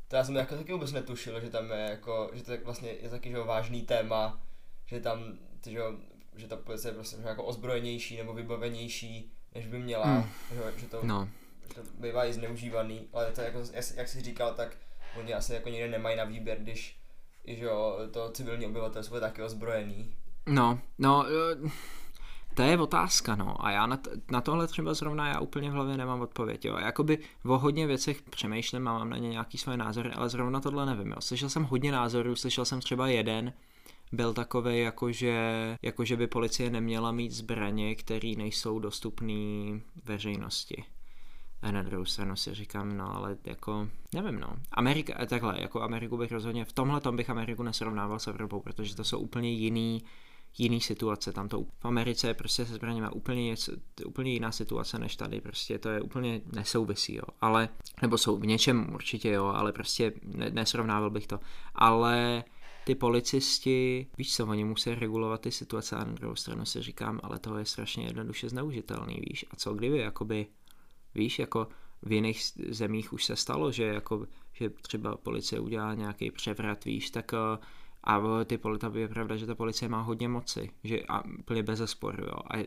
to já jsem jako taky vůbec netušil, že tam je jako, že to je vlastně je taky že vážný téma, že tam, ty, že, že ta policie je prostě jako ozbrojenější nebo vybavenější, než by měla, hmm. že, že to no to bývá i zneužívaný, ale to jako, jak jsi říkal, tak oni asi jako nikde nemají na výběr, když že jo, to civilní obyvatelstvo je taky ozbrojený. No, no, eh, to je otázka, no. A já na, t- na tohle třeba zrovna já úplně v hlavě nemám odpověď, jo. Jakoby o hodně věcech přemýšlím a mám na ně nějaký svoje názory, ale zrovna tohle nevím, jo. Slyšel jsem hodně názorů, slyšel jsem třeba jeden, byl takový, jakože, jakože by policie neměla mít zbraně, které nejsou dostupné veřejnosti. A na druhou stranu si říkám, no ale jako, nevím no. Amerika, eh, takhle, jako Ameriku bych rozhodně, v tomhle tom bych Ameriku nesrovnával s Evropou, protože to jsou úplně jiný, jiný situace. Tam to v Americe je prostě se zbraněma úplně, něco, úplně jiná situace než tady, prostě to je úplně nesouvisí, jo. Ale, nebo jsou v něčem určitě, jo, ale prostě ne, nesrovnával bych to. Ale ty policisti, víš co, oni musí regulovat ty situace a na druhou stranu si říkám, ale to je strašně jednoduše zneužitelný, víš, a co kdyby, jakoby, víš, jako v jiných zemích už se stalo, že jako, že třeba policie udělá nějaký převrat, víš, tak uh, a ty polita je pravda, že ta policie má hodně moci, že a úplně bez zesporu, jo. A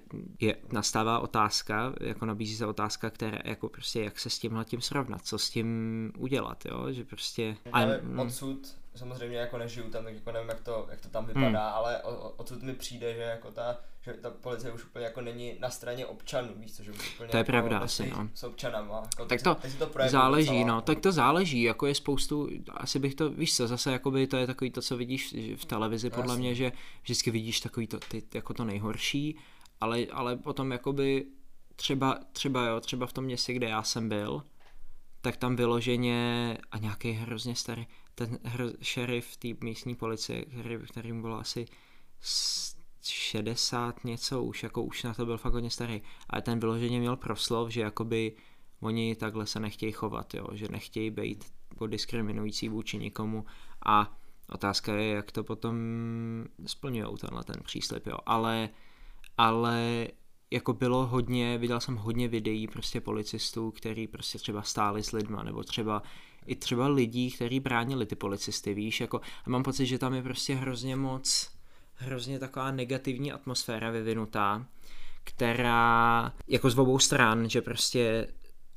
je, nastává otázka, jako nabízí se otázka, která, jako prostě, jak se s tímhle tím srovnat, co s tím udělat, jo, že prostě... Ale odsud, samozřejmě jako nežiju tam, tak jako nevím, jak to, jak to tam vypadá, hmm. ale odsud mi přijde, že jako ta že ta policie už úplně jako není na straně občanů, víš co, že už úplně To je jako pravda asi, no. S občanama. Jako tak to, to záleží, docela. no, tak to záleží, jako je spoustu, asi bych to, víš co, zase jakoby to je takový to, co vidíš v televizi, podle Jasně. mě, že vždycky vidíš takový to, ty, jako to nejhorší, ale, ale potom jakoby třeba, třeba jo, třeba v tom městě, kde já jsem byl, tak tam vyloženě a nějaký hrozně starý, ten šerif té místní policie, který, kterým bylo asi 60 něco už, jako už na to byl fakt hodně starý, ale ten vyloženě měl proslov, že jakoby oni takhle se nechtějí chovat, jo, že nechtějí být diskriminující vůči nikomu. A otázka je, jak to potom splňují tenhle ten příslip, jo, ale, ale jako bylo hodně, viděl jsem hodně videí prostě policistů, který prostě třeba stáli s lidma, nebo třeba i třeba lidí, kteří bránili ty policisty, víš, jako a mám pocit, že tam je prostě hrozně moc hrozně taková negativní atmosféra vyvinutá, která jako z obou stran, že prostě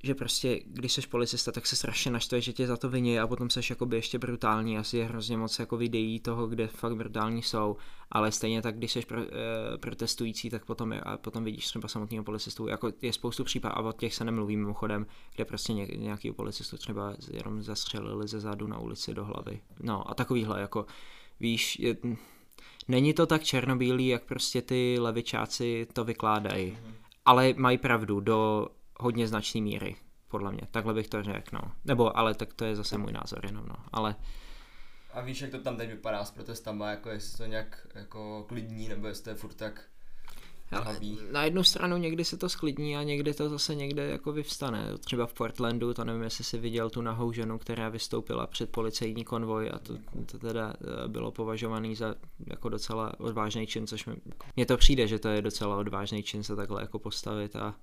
že prostě, když jsi policista, tak se strašně naštve, že tě za to viní a potom seš jakoby ještě brutální. Asi je hrozně moc jako videí toho, kde fakt brutální jsou, ale stejně tak, když jsi pro, e, protestující, tak potom, je, a potom vidíš třeba samotného policistu. Jako je spoustu případů, a o těch se nemluví mimochodem, kde prostě ně, nějaký policistu třeba jenom zastřelili ze zádu na ulici do hlavy. No a takovýhle, jako víš, je, není to tak černobílý, jak prostě ty levičáci to vykládají. Mm-hmm. Ale mají pravdu do hodně značné míry, podle mě. Takhle bych to řekl, no. Nebo, ale tak to je zase můj názor jenom, no. Ale... A víš, jak to tam teď vypadá s protestama, jako jestli to nějak jako klidní, nebo jestli to je furt tak na jednu stranu někdy se to sklidní a někdy to zase někde jako vyvstane. Třeba v Portlandu, to nevím, jestli si viděl tu nahou ženu, která vystoupila před policejní konvoj a to, to teda eh, bylo považovaný za jako docela odvážný čin, což mi, mně to přijde, že to je docela odvážný čin se takhle jako postavit a,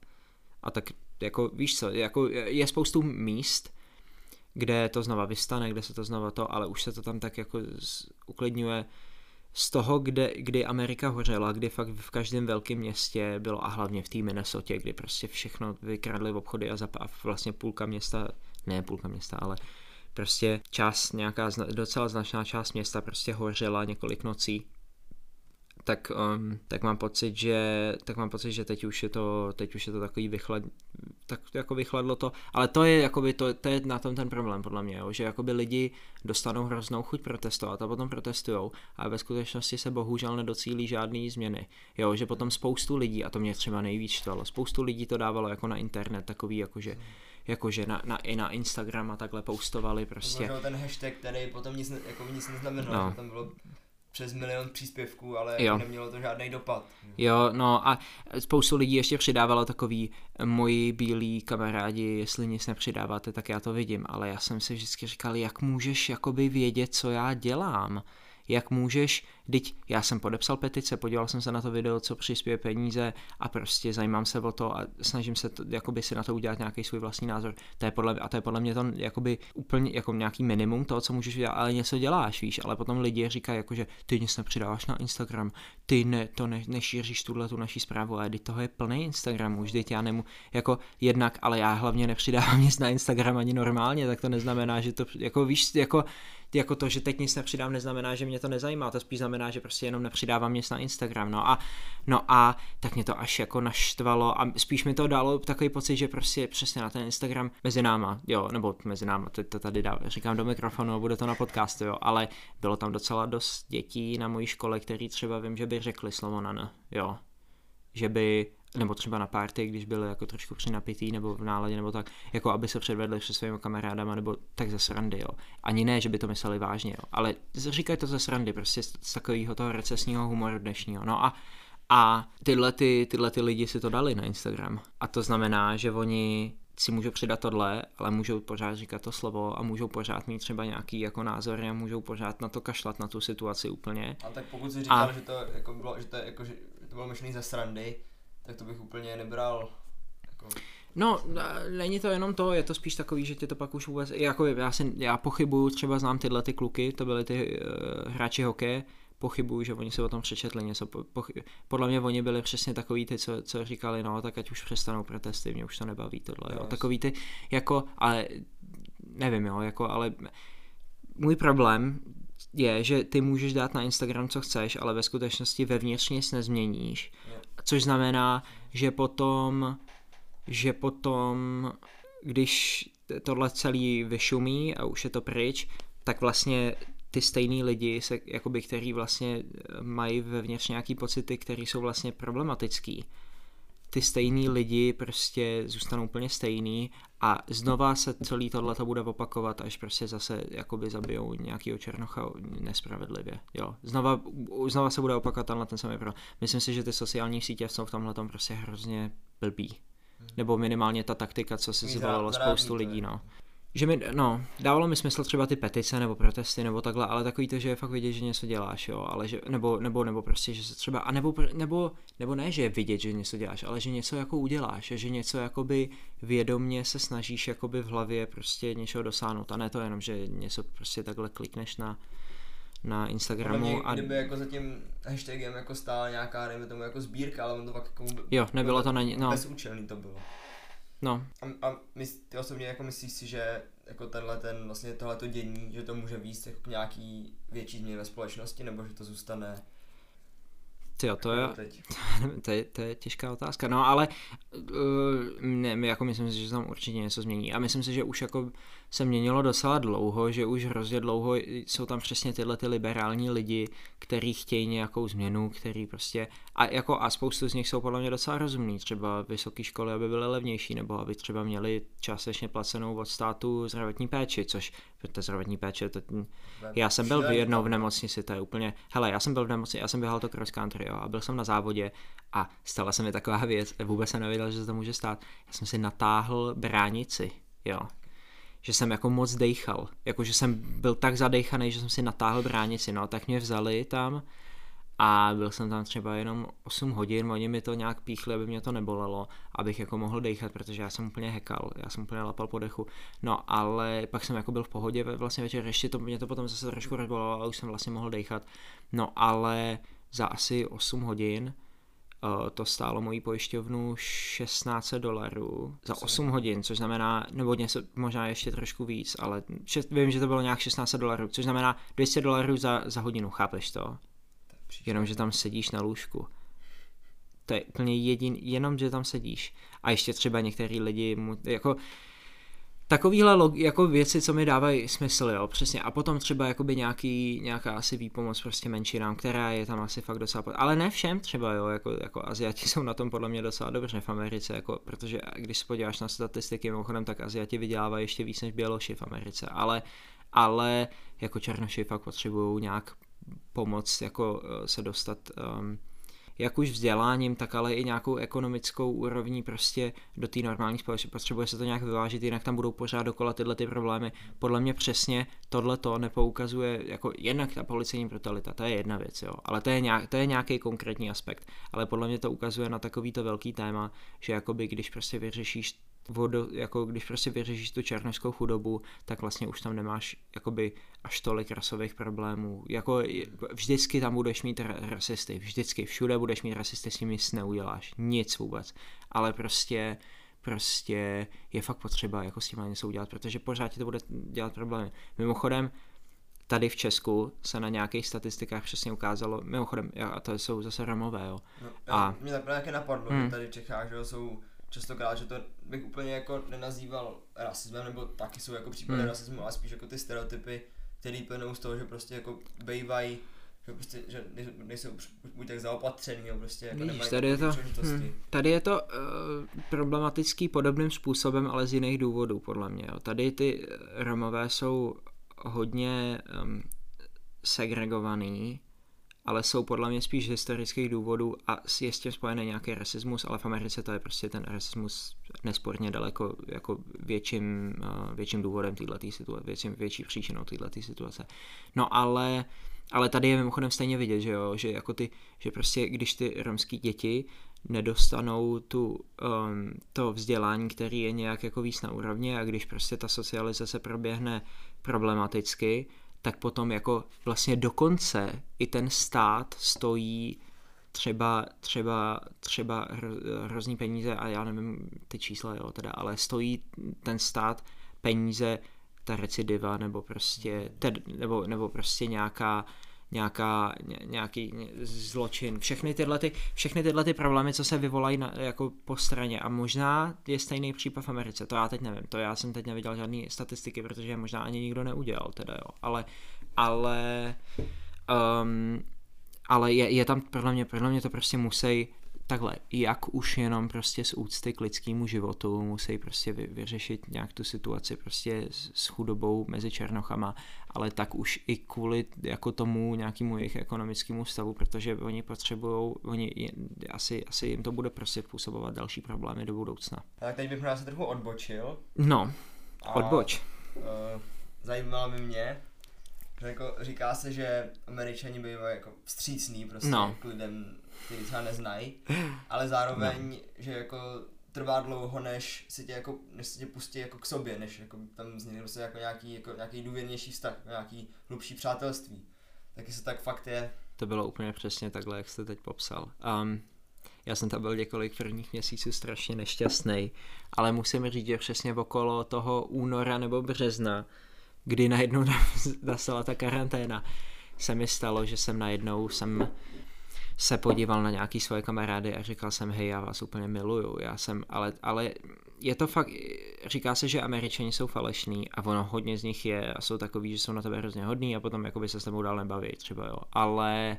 a tak jako víš co, jako je spoustu míst, kde to znova vystane, kde se to znova to, ale už se to tam tak jako uklidňuje z toho, kde, kdy Amerika hořela, kdy fakt v každém velkém městě bylo a hlavně v té Minnesota, kdy prostě všechno vykradli v obchody a, zap, a vlastně půlka města, ne půlka města, ale prostě část, nějaká docela značná část města prostě hořela několik nocí tak, um, tak mám pocit, že tak mám pocit, že teď už je to, teď už je to takový vychlad, tak jako vychladlo to, ale to je jakoby, to, to je na tom ten problém podle mě, jo, že jakoby lidi dostanou hroznou chuť protestovat a potom protestujou a ve skutečnosti se bohužel nedocílí žádný změny, jo, že potom spoustu lidí, a to mě třeba nejvíc štvalo, spoustu lidí to dávalo jako na internet, takový jakože jakože na, na, i na Instagram a takhle postovali prostě. To ten hashtag, který potom nic, jako nic neznamenal, no. tam bylo přes milion příspěvků, ale jo. nemělo to žádný dopad. Jo, no a spoustu lidí ještě přidávalo takový moji bílí kamarádi, jestli nic nepřidáváte, tak já to vidím, ale já jsem si vždycky říkal, jak můžeš jakoby vědět, co já dělám, jak můžeš Teď já jsem podepsal petice, podíval jsem se na to video, co přispěje peníze a prostě zajímám se o to a snažím se to, jakoby si na to udělat nějaký svůj vlastní názor. To je podle, a to je podle mě to jakoby úplně jako nějaký minimum toho, co můžeš dělat, ale něco děláš, víš, ale potom lidi říkají, jako, že ty nic nepřidáváš na Instagram, ty ne, to ne, nešíříš tuhle tu naší zprávu, a toho je plný Instagram, už teď já nemu, jako jednak, ale já hlavně nepřidávám nic na Instagram ani normálně, tak to neznamená, že to, jako víš, jako jako to, že teď nic nepřidám, neznamená, že mě to nezajímá, to spíš znamená, že prostě jenom nepřidávám nic na Instagram, no a, no a tak mě to až jako naštvalo a spíš mi to dalo takový pocit, že prostě přesně na ten Instagram mezi náma, jo, nebo mezi náma, to, to tady dá, říkám do mikrofonu, bude to na podcastu, jo, ale bylo tam docela dost dětí na mojí škole, který třeba vím, že by řekli slovo na n, jo, že by nebo třeba na party, když byli jako trošku přinapitý nebo v náladě nebo tak, jako aby se předvedli se svými kamarádama nebo tak ze srandy, jo. Ani ne, že by to mysleli vážně, jo. Ale říkají to ze srandy, prostě z, z takového toho recesního humoru dnešního. No a a tyhle, ty, tyhle ty lidi si to dali na Instagram. A to znamená, že oni si můžou přidat tohle, ale můžou pořád říkat to slovo a můžou pořád mít třeba nějaký jako názory a můžou pořád na to kašlat, na tu situaci úplně. A tak pokud si říkal, a... že to jako bylo, že to, jako, že to bylo myšlený ze srandy, tak to bych úplně nebral. Jako... No, není to jenom to, je to spíš takový, že tě to pak už vůbec, jako já, si, já pochybuju, třeba znám tyhle ty kluky, to byly ty uh, hráči hokeje, pochybuju, že oni se o tom přečetli něco. Po, po, podle mě oni byli přesně takový ty, co, co říkali, no tak ať už přestanou protesty, mě už to nebaví tohle, jo. Takový ty, jako, ale nevím, jo, jako, ale můj problém je, že ty můžeš dát na Instagram, co chceš, ale ve skutečnosti vevnitř nic nezměníš. Což znamená, že potom, že potom, když tohle celý vyšumí a už je to pryč, tak vlastně ty stejný lidi, se, jakoby, který vlastně mají vevnitř nějaký pocity, které jsou vlastně problematický, ty stejný lidi prostě zůstanou úplně stejný a znova se celý tohle to bude opakovat, až prostě zase jakoby zabijou nějakýho černocha nespravedlivě. Jo. Znova, znova se bude opakovat tenhle ten samý pro. Myslím si, že ty sociální sítě jsou v tomhle tom prostě hrozně blbý. Hmm. Nebo minimálně ta taktika, co se zvolilo spoustu lidí, no že mi, no, dávalo mi smysl třeba ty petice nebo protesty nebo takhle, ale takový to, že je fakt vidět, že něco děláš, jo, ale že, nebo, nebo, nebo prostě, že se třeba, a nebo, nebo, nebo ne, že je vidět, že něco děláš, ale že něco jako uděláš, že něco jakoby vědomně se snažíš jakoby v hlavě prostě něčeho dosáhnout a ne to jenom, že něco prostě takhle klikneš na, na Instagramu. Mě, a... Kdyby jako za tím hashtagem jako stála nějaká, dejme tomu jako sbírka, ale on to fakt jako... Jo, nebylo to na no. Bezúčelný to bylo. No. A, a my, ty osobně jako myslíš si, že jako tenhle ten, vlastně tohleto dění, že to může výst jako nějaký větší změny ve společnosti, nebo že to zůstane Jo, to je, to, je, to je těžká otázka. No ale uh, ne, jako myslím si, že tam určitě něco změní. A myslím si, že už jako se měnilo docela dlouho, že už hrozně dlouho jsou tam přesně tyhle ty liberální lidi, kteří chtějí nějakou změnu, který prostě, a jako a spoustu z nich jsou podle mě docela rozumní, třeba vysoké školy, aby byly levnější, nebo aby třeba měli částečně placenou od státu zdravotní péči, což to zdravotní péče, to, já jsem byl jednou v nemocnici, to je úplně, hele, já jsem byl v nemocnici, já jsem běhal to cross country, jo, a byl jsem na závodě a stala se mi taková věc, vůbec jsem nevěděl, že se to může stát, já jsem si natáhl bránici, jo, že jsem jako moc dejchal, jako že jsem byl tak zadejchaný, že jsem si natáhl bránici, no, tak mě vzali tam a byl jsem tam třeba jenom 8 hodin, oni mi to nějak píchli, aby mě to nebolelo, abych jako mohl dejchat, protože já jsem úplně hekal, já jsem úplně lapal po dechu, no ale pak jsem jako byl v pohodě vlastně večer, ještě to, mě to potom zase trošku rozbolelo a už jsem vlastně mohl dejchat, no ale za asi 8 hodin to stálo mojí pojišťovnu 16 dolarů za 8 hodin, což znamená, nebo něco, možná ještě trošku víc, ale šest, vím, že to bylo nějak 16 dolarů, což znamená 200 dolarů za, za hodinu, chápeš to? Jenom, že tam sedíš na lůžku. To je úplně jedin, jenom, že tam sedíš. A ještě třeba některý lidi, mu, jako takovýhle log, jako věci, co mi dávají smysl, jo, přesně. A potom třeba jakoby nějaký, nějaká asi výpomoc prostě menšinám, která je tam asi fakt docela, ale ne všem třeba, jo, jako, jako Aziati jsou na tom podle mě docela dobře v Americe, jako, protože když se podíváš na statistiky mimochodem, tak Aziati vydělávají ještě víc než Běloši v Americe, ale, ale jako Černoši fakt potřebují nějak pomoct jako eh, se dostat um, jak už vzděláním, tak ale i nějakou ekonomickou úrovní prostě do té normální společnosti. Potřebuje se to nějak vyvážit, jinak tam budou pořád dokola tyhle ty problémy. Podle mě přesně tohle to nepoukazuje, jako jednak ta policejní brutalita, to je jedna věc, jo, ale to je, nějak, to je nějaký konkrétní aspekt, ale podle mě to ukazuje na takovýto velký téma, že jakoby když prostě vyřešíš vodu, jako když prostě vyřešíš tu černožskou chudobu, tak vlastně už tam nemáš jakoby až tolik rasových problémů. Jako vždycky tam budeš mít rasisty, vždycky, všude budeš mít rasisty, s nimi nic neuděláš, nic vůbec. Ale prostě prostě je fakt potřeba jako s tím něco udělat, protože pořád ti to bude dělat problémy. Mimochodem, tady v Česku se na nějakých statistikách přesně ukázalo, mimochodem, a to jsou zase Romové, jo. No, a mě tak právě napadlo, hmm. že tady v Čechách, že jsou častokrát, že to bych úplně jako nenazýval rasismem, nebo taky jsou jako případy hmm. rasismu, ale spíš jako ty stereotypy, které plynou z toho, že prostě jako bejvají že prostě, že nejsou buď tak zaopatřený, jo, prostě jako Víš, tady je to, hm, tady je to uh, problematický podobným způsobem, ale z jiných důvodů, podle mě. Jo. Tady ty Romové jsou hodně um, segregovaný, ale jsou podle mě spíš z historických důvodů a je s tím spojený nějaký rasismus, ale v Americe to je prostě ten rasismus nesporně daleko jako větším, uh, větším důvodem této situace, větším, větší příčinou této situace. No ale ale tady je mimochodem stejně vidět, že jo, že jako ty, že prostě když ty romský děti nedostanou tu, um, to vzdělání, který je nějak jako víc na úrovni a když prostě ta socializace proběhne problematicky, tak potom jako vlastně dokonce i ten stát stojí třeba, třeba, třeba hrozný peníze a já nevím ty čísla, jo, teda, ale stojí ten stát peníze ta recidiva nebo prostě, ted, nebo, nebo prostě nějaká nějaká, ně, nějaký zločin, všechny tyhle, ty, všechny tyhle ty problémy, co se vyvolají na, jako po straně. A možná je stejný případ v Americe, to já teď nevím, to já jsem teď neviděl žádné statistiky, protože možná ani nikdo neudělal teda jo, ale, ale um, ale je, je tam, podle mě, podle mě to prostě musí takhle, jak už jenom prostě z úcty k lidskému životu musí prostě vy, vyřešit nějak tu situaci prostě s, s chudobou mezi černochama, ale tak už i kvůli jako tomu nějakému jejich ekonomickému stavu, protože oni potřebují, oni asi, asi jim to bude prostě způsobovat další problémy do budoucna. Tak teď bych se trochu odbočil. No, odboč. Uh, zajímalo by mě, že jako říká se, že američani bývají jako vstřícný prostě no. k lidem který třeba neznají, ale zároveň, no. že jako trvá dlouho, než si tě jako, než si tě pustí jako k sobě, než jako tam vznikne prostě jako nějaký, jako nějaký důvěrnější vztah, nějaký hlubší přátelství. Taky se tak fakt je. To bylo úplně přesně takhle, jak jste teď popsal. Um, já jsem tam byl několik prvních měsíců strašně nešťastný, ale musím říct, že přesně okolo toho února nebo března, kdy najednou nastala ta karanténa, se mi stalo, že jsem najednou jsem se podíval na nějaký svoje kamarády a říkal jsem, hej, já vás úplně miluju, já jsem, ale, ale je to fakt, říká se, že američani jsou falešní a ono hodně z nich je a jsou takový, že jsou na tebe hrozně hodný a potom jakoby se s tebou dál nebaví třeba, jo, ale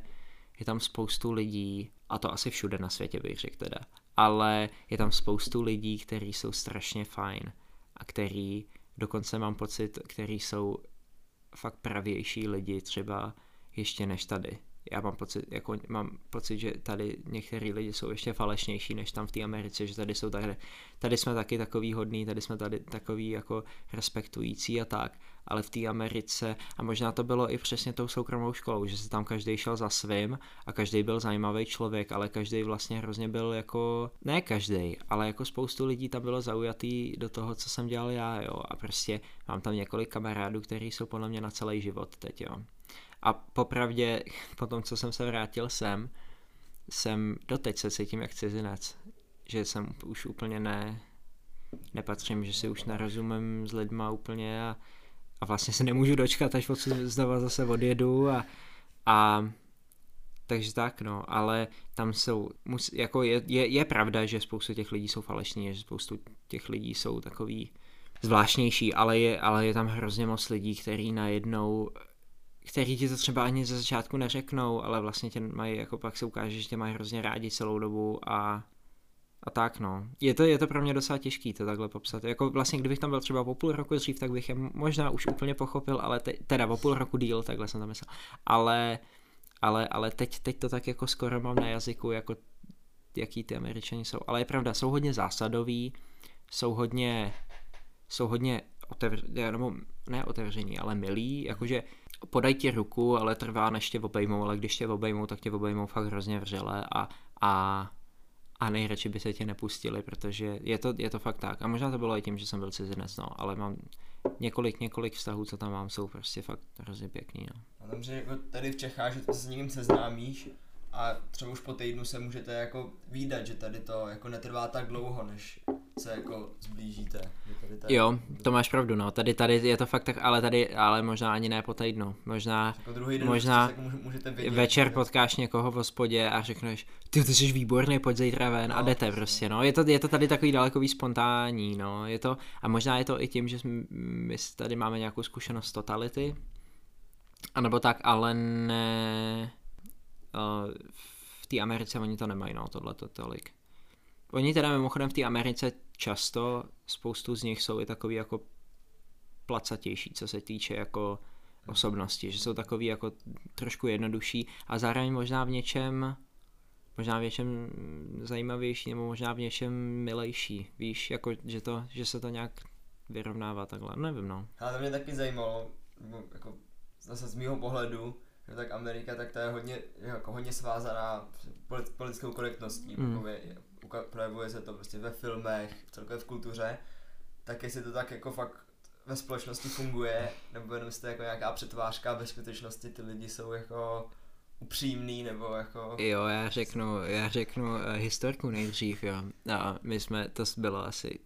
je tam spoustu lidí, a to asi všude na světě bych řekl teda, ale je tam spoustu lidí, kteří jsou strašně fajn a který dokonce mám pocit, který jsou fakt pravější lidi třeba ještě než tady já mám pocit, jako mám pocit, že tady některý lidi jsou ještě falešnější než tam v té Americe, že tady jsou tady, tady jsme taky takový hodný, tady jsme tady takový jako respektující a tak, ale v té Americe, a možná to bylo i přesně tou soukromou školou, že se tam každý šel za svým a každý byl zajímavý člověk, ale každý vlastně hrozně byl jako, ne každý, ale jako spoustu lidí tam bylo zaujatý do toho, co jsem dělal já, jo, a prostě mám tam několik kamarádů, kteří jsou podle mě na celý život teď, jo. A popravdě, po tom, co jsem se vrátil sem, jsem doteď se cítím jak cizinec. Že jsem už úplně ne, nepatřím, že si už nerozumím s lidma úplně a, a vlastně se nemůžu dočkat, až od znova zase odjedu a, a takže tak, no, ale tam jsou, mus, jako je, je, je pravda, že spoustu těch lidí jsou falešní, že spoustu těch lidí jsou takový zvláštnější, ale je, ale je tam hrozně moc lidí, kteří najednou který ti to třeba ani ze začátku neřeknou, ale vlastně tě mají, jako pak se ukáže, že tě mají hrozně rádi celou dobu a a tak no. Je to, je to pro mě docela těžký to takhle popsat. Jako vlastně, kdybych tam byl třeba po půl roku dřív, tak bych je možná už úplně pochopil, ale te, teda o půl roku díl, takhle jsem to myslel. Ale, ale, ale teď, teď to tak jako skoro mám na jazyku, jako jaký ty američani jsou. Ale je pravda, jsou hodně zásadoví, jsou hodně, jsou hodně otevření, nebo ne otevření, ale milí, jakože podaj ti ruku, ale trvá, než tě obejmou, ale když tě obejmou, tak tě obejmou fakt hrozně vřele a, a, a nejradši by se tě nepustili, protože je to, je to fakt tak. A možná to bylo i tím, že jsem byl cizinec, no, ale mám několik, několik vztahů, co tam mám, jsou prostě fakt hrozně pěkný, no. A dobře, jako tady v Čechách, že se s někým seznámíš a třeba už po týdnu se můžete jako výdat, že tady to jako netrvá tak dlouho, než se jako zblížíte. Tady, tady, Jo, to máš pravdu, no. Tady, tady je to fakt tak, ale tady, ale možná ani ne po týdnu. Možná Jako druhý den možná prostě můžete vidět. večer potkáš někoho v hospodě a řekneš, ty, ty jsi výborný, pojď zítra ven a No, jdete přesně. prostě, no. Je to, je to tady takový dalekový spontánní, no. Je to, a možná je to i tím, že my tady máme nějakou zkušenost totality, a nebo tak, ale ne, v té Americe oni to nemají, no, tohle to tolik. Oni teda mimochodem v té Americe často, spoustu z nich jsou i takový jako placatější, co se týče jako osobnosti, že jsou takový jako trošku jednodušší a zároveň možná v něčem možná v něčem zajímavější nebo možná v něčem milejší, víš, jako že, to, že se to nějak vyrovnává takhle, nevím no. Ale to mě taky zajímalo, jako zase z mýho pohledu, že tak Amerika, tak ta je hodně, jako hodně svázaná polit- politickou korektností, Mm. je, uka- projevuje se to prostě ve filmech, celkově v kultuře, tak jestli to tak jako fakt ve společnosti funguje, nebo jenom jste jako nějaká přetvářka, ve skutečnosti ty lidi jsou jako upřímný, nebo jako... Jo, já řeknu, já řeknu uh, historku nejdřív, jo. A my jsme, to bylo asi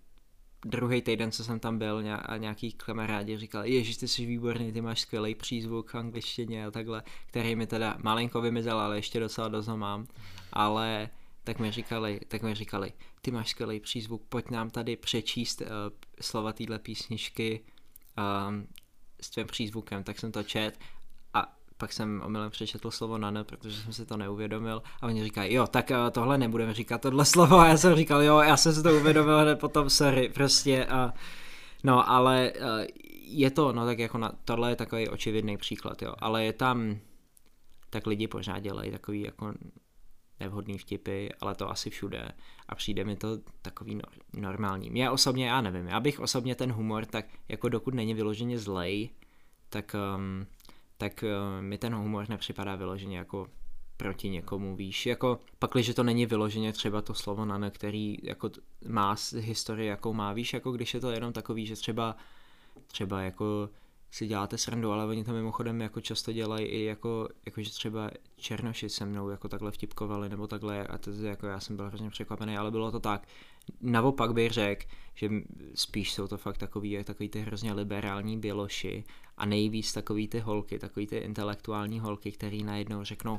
druhý týden, co jsem tam byl a nějaký kamarádi říkali, ježiš, ty jsi výborný, ty máš skvělý přízvuk v angličtině a takhle, který mi teda malinko vymizel, ale ještě docela dost ho mám, ale tak mi říkali, tak mi říkali, ty máš skvělý přízvuk, pojď nám tady přečíst uh, slova téhle písničky um, s tvým přízvukem, tak jsem to čet pak jsem omylem přečetl slovo nane, protože jsem si to neuvědomil. A oni říkají, jo, tak uh, tohle nebudeme říkat, tohle slovo. A já jsem říkal, jo, já jsem si to uvědomil hned potom, sorry, prostě a no, ale uh, je to, no tak jako na, tohle je takový očividný příklad, jo, ale je tam, tak lidi pořád dělají takový jako nevhodný vtipy, ale to asi všude. A přijde mi to takový nor- normální. Mě osobně, já nevím, já bych osobně ten humor, tak jako dokud není vyloženě zlej, tak, um, tak uh, mi ten humor nepřipadá vyloženě jako proti někomu, víš, jako pak, že to není vyloženě třeba to slovo na který jako má historii, jakou má, víš, jako když je to jenom takový, že třeba třeba jako si děláte srandu, ale oni to mimochodem jako často dělají i jako, jako že třeba Černoši se mnou jako takhle vtipkovali nebo takhle a to jako já jsem byl hrozně překvapený, ale bylo to tak. Naopak bych řekl, že spíš jsou to fakt takový, takový ty hrozně liberální běloši a nejvíc takový ty holky, takový ty intelektuální holky, který najednou řeknou,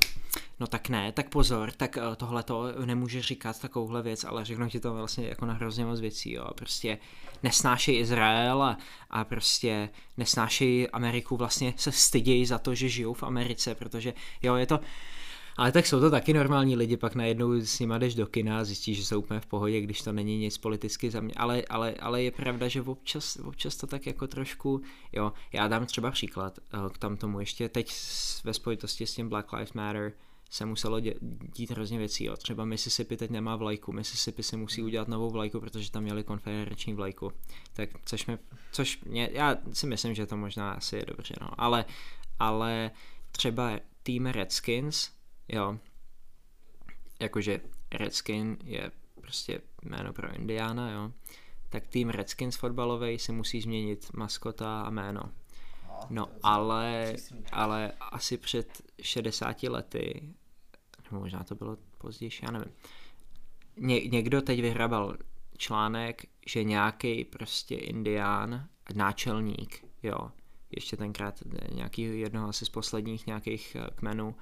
no tak ne, tak pozor, tak tohle to nemůže říkat takovouhle věc, ale řeknou ti to vlastně jako na hrozně moc věcí, jo, prostě nesnášejí Izrael a, a prostě nesnášejí Ameriku, vlastně se stydějí za to, že žijou v Americe, protože jo, je to, ale tak jsou to taky normální lidi, pak najednou s nima jdeš do kina a zjistíš, že jsou úplně v pohodě, když to není nic politicky za mě, ale, ale, ale je pravda, že občas, občas to tak jako trošku, jo, já dám třeba příklad eh, k tam tomu ještě. Teď ve spojitosti s tím Black Lives Matter se muselo dě- dít hrozně věcí, jo. třeba Mississippi teď nemá vlajku, Mississippi si musí udělat novou vlajku, protože tam měli konfederační vlajku, tak což mi, což mě, já si myslím, že to možná asi je dobře, no, ale, ale třeba tým Redskins, jo, jakože Redskin je prostě jméno pro Indiána, jo, tak tým Redskins fotbalový si musí změnit maskota a jméno. No, ale, ale asi před 60 lety, nebo možná to bylo později, já nevím, Ně, někdo teď vyhrabal článek, že nějaký prostě indián, náčelník, jo, ještě tenkrát nějaký jednoho asi z posledních nějakých eh, kmenů,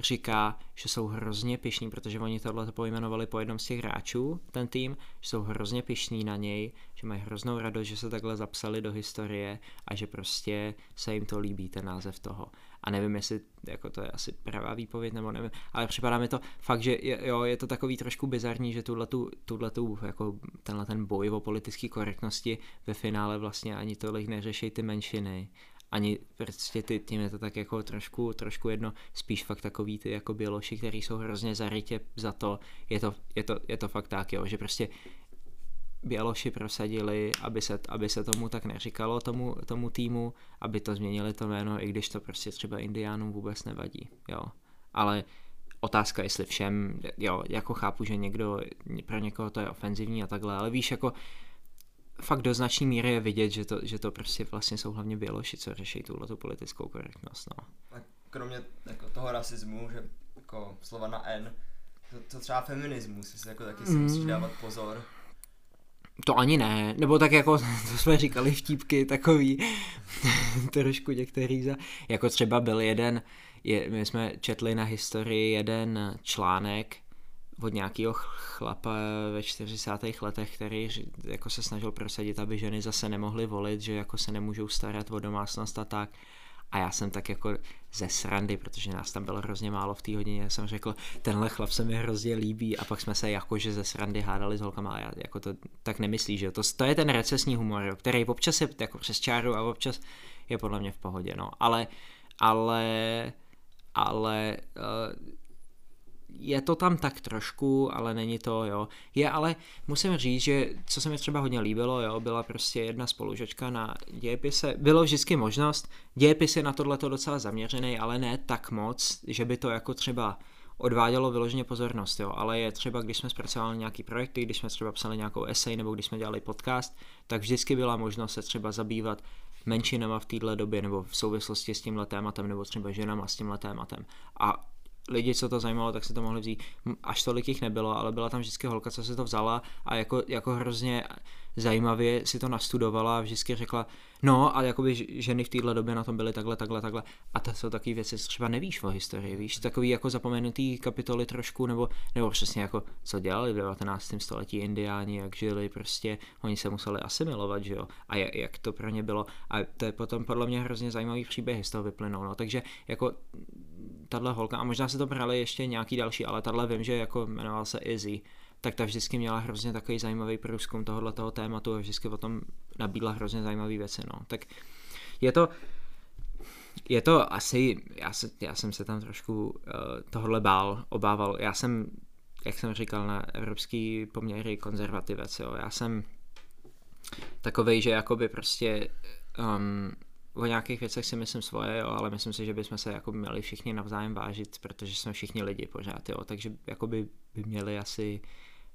říká, že jsou hrozně pišní, protože oni tohle pojmenovali po jednom z těch hráčů, ten tým, že jsou hrozně pišní na něj, že mají hroznou radost, že se takhle zapsali do historie a že prostě se jim to líbí, ten název toho. A nevím, jestli jako to je asi pravá výpověď, nebo nevím, ale připadá mi to fakt, že je, jo, je to takový trošku bizarní, že tuhletu, tuhletu, jako tenhle ten boj o politické korektnosti ve finále vlastně ani tolik neřeší ty menšiny, ani prostě ty, tím je to tak jako trošku, trošku jedno, spíš fakt takový ty jako běloši, který jsou hrozně zarytě za to, je to, je to, je to fakt tak, jo, že prostě Běloši prosadili, aby se, aby se tomu tak neříkalo, tomu, tomu týmu, aby to změnili to jméno, i když to prostě třeba indiánům vůbec nevadí, jo. Ale otázka, jestli všem, jo, jako chápu, že někdo, pro někoho to je ofenzivní a takhle, ale víš, jako fakt do značné míry je vidět, že to, že to prostě vlastně jsou hlavně Běloši, co řeší tuhle tu politickou korektnost, no. A kromě jako toho rasismu, že jako slova na N, to, to třeba feminismus, si jako taky si Mm. musíš dávat pozor. To ani ne, nebo tak jako, to jsme říkali vtípky, takový trošku některý za, jako třeba byl jeden, je, my jsme četli na historii jeden článek od nějakého chlapa ve 40. letech, který jako se snažil prosadit, aby ženy zase nemohly volit, že jako se nemůžou starat o domácnost a tak. A já jsem tak jako ze srandy, protože nás tam bylo hrozně málo v té hodině, jsem řekl, tenhle chlap se mi hrozně líbí a pak jsme se jakože ze srandy hádali s holkama a já jako to tak nemyslíš, že to, to je ten recesní humor, jo, který občas je jako přes čáru a občas je podle mě v pohodě, no, ale, ale, ale uh, je to tam tak trošku, ale není to, jo. Je ale, musím říct, že co se mi třeba hodně líbilo, jo, byla prostě jedna spolužačka na dějepise, bylo vždycky možnost, dějepis je na tohle docela zaměřený, ale ne tak moc, že by to jako třeba odvádělo vyloženě pozornost, jo, ale je třeba, když jsme zpracovali nějaký projekty, když jsme třeba psali nějakou esej nebo když jsme dělali podcast, tak vždycky byla možnost se třeba zabývat menšinama v této době nebo v souvislosti s tímhle tématem nebo třeba ženama s tímhle tématem. A lidi, co to zajímalo, tak si to mohli vzít. Až tolik jich nebylo, ale byla tam vždycky holka, co si to vzala a jako, jako hrozně zajímavě si to nastudovala a vždycky řekla, no a jakoby ženy v téhle době na tom byly takhle, takhle, takhle. A to jsou takové věci, co třeba nevíš o historii, víš, takový jako zapomenutý kapitoly trošku, nebo, nebo přesně jako, co dělali v 19. století indiáni, jak žili, prostě oni se museli asimilovat, že jo, a jak, jak to pro ně bylo. A to je potom podle mě hrozně zajímavý příběh z toho vyplynou, no, takže jako tahle holka, a možná se to brali ještě nějaký další, ale tahle vím, že jako jmenoval se Izzy, tak ta vždycky měla hrozně takový zajímavý průzkum tohohle toho tématu a vždycky o tom nabídla hrozně zajímavé věci, no. Tak je to, je to asi, já, se, já jsem se tam trošku uh, tohle bál, obával, já jsem, jak jsem říkal, na evropský poměry konzervativec, jo, já jsem takovej, že jakoby prostě um, o nějakých věcech si myslím svoje, jo, ale myslím si, že bychom se jako měli všichni navzájem vážit, protože jsme všichni lidi pořád, jo, takže jako by, by měli asi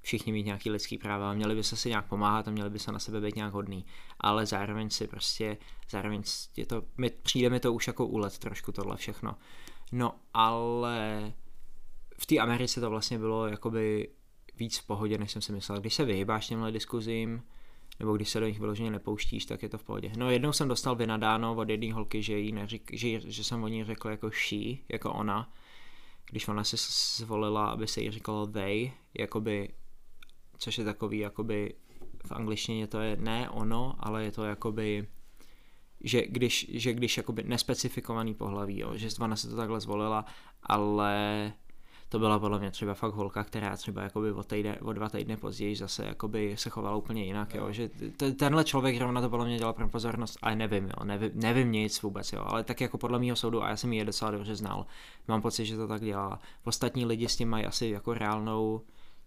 všichni mít nějaký lidský práva, měli by se si nějak pomáhat a měli by se na sebe být nějak hodný, ale zároveň si prostě, zároveň je to, my, přijde mi to už jako úlet trošku tohle všechno. No, ale v té Americe to vlastně bylo jakoby víc v pohodě, než jsem si myslel. Když se vyhybáš těmhle diskuzím, nebo když se do nich vyloženě nepouštíš, tak je to v pohodě. No jednou jsem dostal vynadáno od jedné holky, že, jí neřík, že, že jsem o ní řekl jako she, jako ona, když ona si zvolila, aby se jí říkalo they, jakoby, což je takový, jakoby, v angličtině to je ne ono, ale je to jakoby, že když, že když jakoby nespecifikovaný pohlaví, jo, že ona se to takhle zvolila, ale to byla podle mě třeba fakt holka, která třeba jakoby o, týdne, o dva týdny později zase jakoby se chovala úplně jinak, jo. že t- tenhle člověk zrovna to podle mě dělal pro pozornost, ale nevím, jo, nevím, nevím nic vůbec, jo, ale tak jako podle mého soudu, a já jsem ji je docela dobře znal, mám pocit, že to tak dělá. Ostatní lidi s tím mají asi jako reálnou,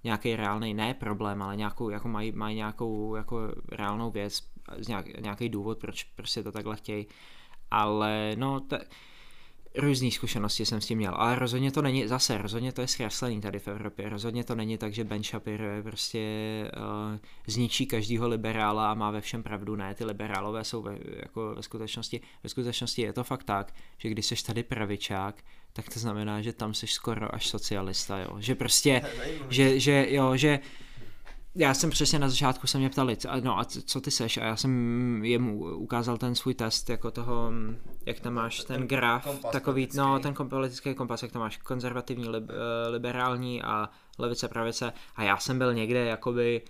nějaký reálný, ne problém, ale nějakou, jako mají, mají nějakou jako reálnou věc, nějak, nějaký důvod, proč prostě to takhle chtějí. Ale no, t- různé zkušenosti jsem s tím měl, ale rozhodně to není, zase rozhodně to je zkreslení tady v Evropě, rozhodně to není tak, že Ben Shapiro je prostě uh, zničí každýho liberála a má ve všem pravdu, ne, ty liberálové jsou ve, jako ve skutečnosti, ve skutečnosti je to fakt tak, že když jsi tady pravičák, tak to znamená, že tam jsi skoro až socialista, jo, že prostě, že, že jo, že já jsem přesně na začátku se mě ptali, no a co ty seš? A já jsem jemu ukázal ten svůj test, jako toho, jak tam máš ten, ten graf, takový, politický. no ten politický kompas, jak tam máš konzervativní, lib, eh, liberální a levice, pravice. A já jsem byl někde jakoby,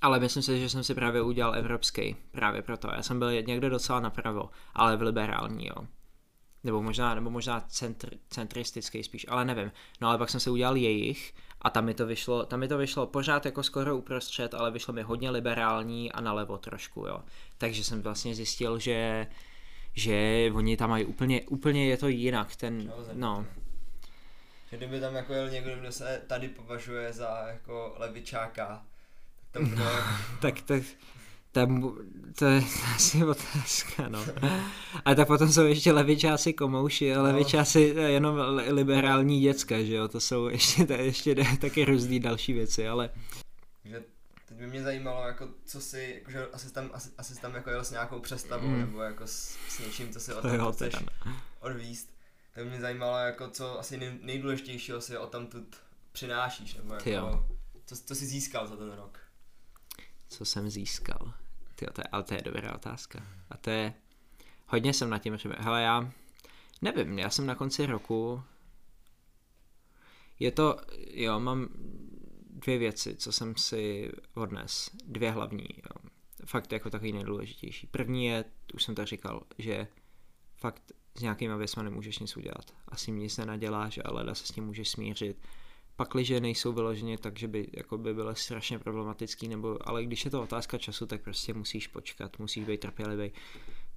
ale myslím si, že jsem si právě udělal evropský, právě proto. Já jsem byl někde docela napravo, ale v liberální, jo nebo možná, nebo možná centr, centristický spíš, ale nevím. No ale pak jsem se udělal jejich a tam mi to vyšlo, tam mi to vyšlo pořád jako skoro uprostřed, ale vyšlo mi hodně liberální a nalevo trošku, jo. Takže jsem vlastně zjistil, že že oni tam mají úplně, úplně je to jinak, ten, no. Že kdyby tam jako jel někdo, kdo se tady považuje za jako levičáka, tak to bude... tak, tak, tam, to je asi otázka, no. A tak potom jsou ještě levičáci komouši a no. levičáci jenom liberální děcka, že jo, to jsou ještě, to ještě taky různý další věci, ale... Že teď by mě zajímalo, jako co si, jakože asi tam, asi, asi tam jako jel s nějakou přestavou, mm. nebo jako s, s něčím, co si o tom chceš no. odvíst. Tak by mě zajímalo, jako co asi nej, nejdůležitějšího si o tam přinášíš, nebo jako, co, co jsi získal za ten rok. co jsem získal? Je, ale to je dobrá otázka. A to je, hodně jsem na tím přemýšlel. Hele, já nevím, já jsem na konci roku, je to, jo, mám dvě věci, co jsem si odnes. Dvě hlavní, jo. Fakt jako takový nejdůležitější. První je, už jsem to říkal, že fakt s nějakýma věcmi nemůžeš nic udělat. Asi nic nenaděláš, ale da se s tím můžeš smířit. Pakliže nejsou vyloženě tak, že by, jako by byly strašně problematický, nebo, ale když je to otázka času, tak prostě musíš počkat, musíš být trpělivý.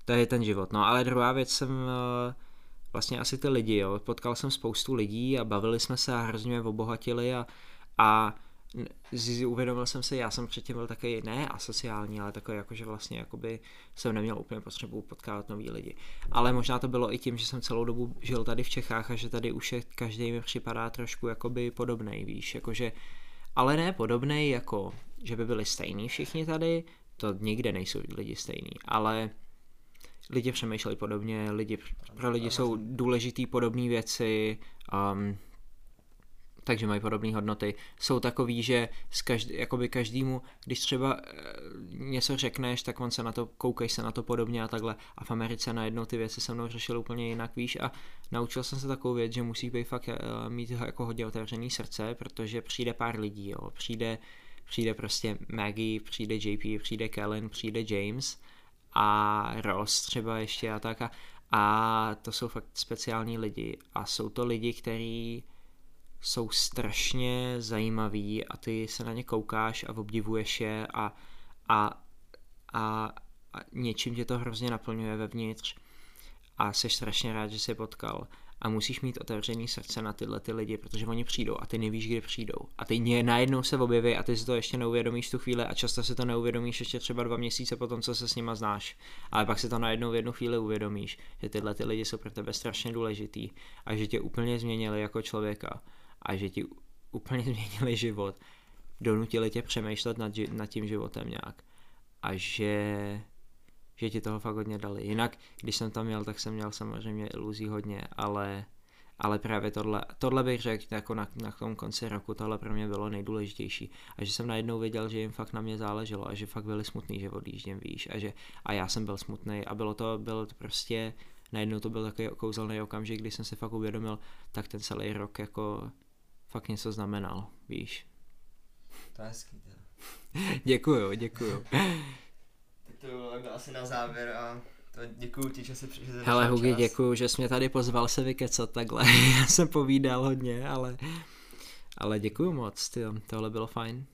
To je ten život. No ale druhá věc jsem eh, vlastně asi ty lidi, jo. Potkal jsem spoustu lidí a bavili jsme se a hrozně mě obohatili a, a uvědomil jsem si, já jsem předtím byl takový ne asociální, ale takový jako, že vlastně jakoby jsem neměl úplně potřebu potkávat nový lidi. Ale možná to bylo i tím, že jsem celou dobu žil tady v Čechách a že tady už je každý mi připadá trošku jakoby podobnej, víš, jakože, ale ne podobnej jako, že by byli stejní všichni tady, to nikde nejsou lidi stejní, ale lidi přemýšleli podobně, lidi, pro lidi jsou důležitý podobné věci, um, takže mají podobné hodnoty, jsou takový, že z každý, jakoby každému, když třeba e, něco řekneš, tak on se na to, koukej se na to podobně a takhle. A v Americe najednou ty věci se mnou řešil úplně jinak, víš, a naučil jsem se takovou věc, že musí být fakt e, mít jako hodně otevřený srdce, protože přijde pár lidí, jo, přijde, přijde prostě Maggie, přijde JP, přijde Kellen, přijde James a Ross třeba ještě a tak a, a to jsou fakt speciální lidi. A jsou to lidi, kteří jsou strašně zajímaví a ty se na ně koukáš a obdivuješ je a, a, a, a něčím tě to hrozně naplňuje vevnitř a jsi strašně rád, že jsi je potkal a musíš mít otevřený srdce na tyhle ty lidi, protože oni přijdou a ty nevíš, kdy přijdou. A ty najednou se objeví a ty si to ještě neuvědomíš tu chvíli a často si to neuvědomíš ještě třeba dva měsíce potom, co se s nima znáš. Ale pak si to najednou v jednu chvíli uvědomíš, že tyhle ty lidi jsou pro tebe strašně důležitý a že tě úplně změnili jako člověka a že ti úplně změnili život, donutili tě přemýšlet nad, nad tím životem nějak a že, že ti toho fakt hodně dali. Jinak, když jsem tam měl, tak jsem měl samozřejmě iluzí hodně, ale, ale právě tohle, tohle bych řekl jako na, na tom konci roku, tohle pro mě bylo nejdůležitější. A že jsem najednou věděl, že jim fakt na mě záleželo a že fakt byli smutný, že odjíždím, víš, a že a já jsem byl smutný a bylo to, bylo to prostě, najednou to byl takový kouzelný okamžik, kdy jsem si fakt uvědomil, tak ten celý rok jako fakt něco znamenal, víš. To je hezký, teda. děkuju, děkuju. tak to bylo asi na závěr a to děkuju ti, že jsi přišel. Hele Hugi, děkuju, že jsi mě tady pozval se vykecat takhle. Já jsem povídal hodně, ale, ale děkuju moc, tyjo, tohle bylo fajn.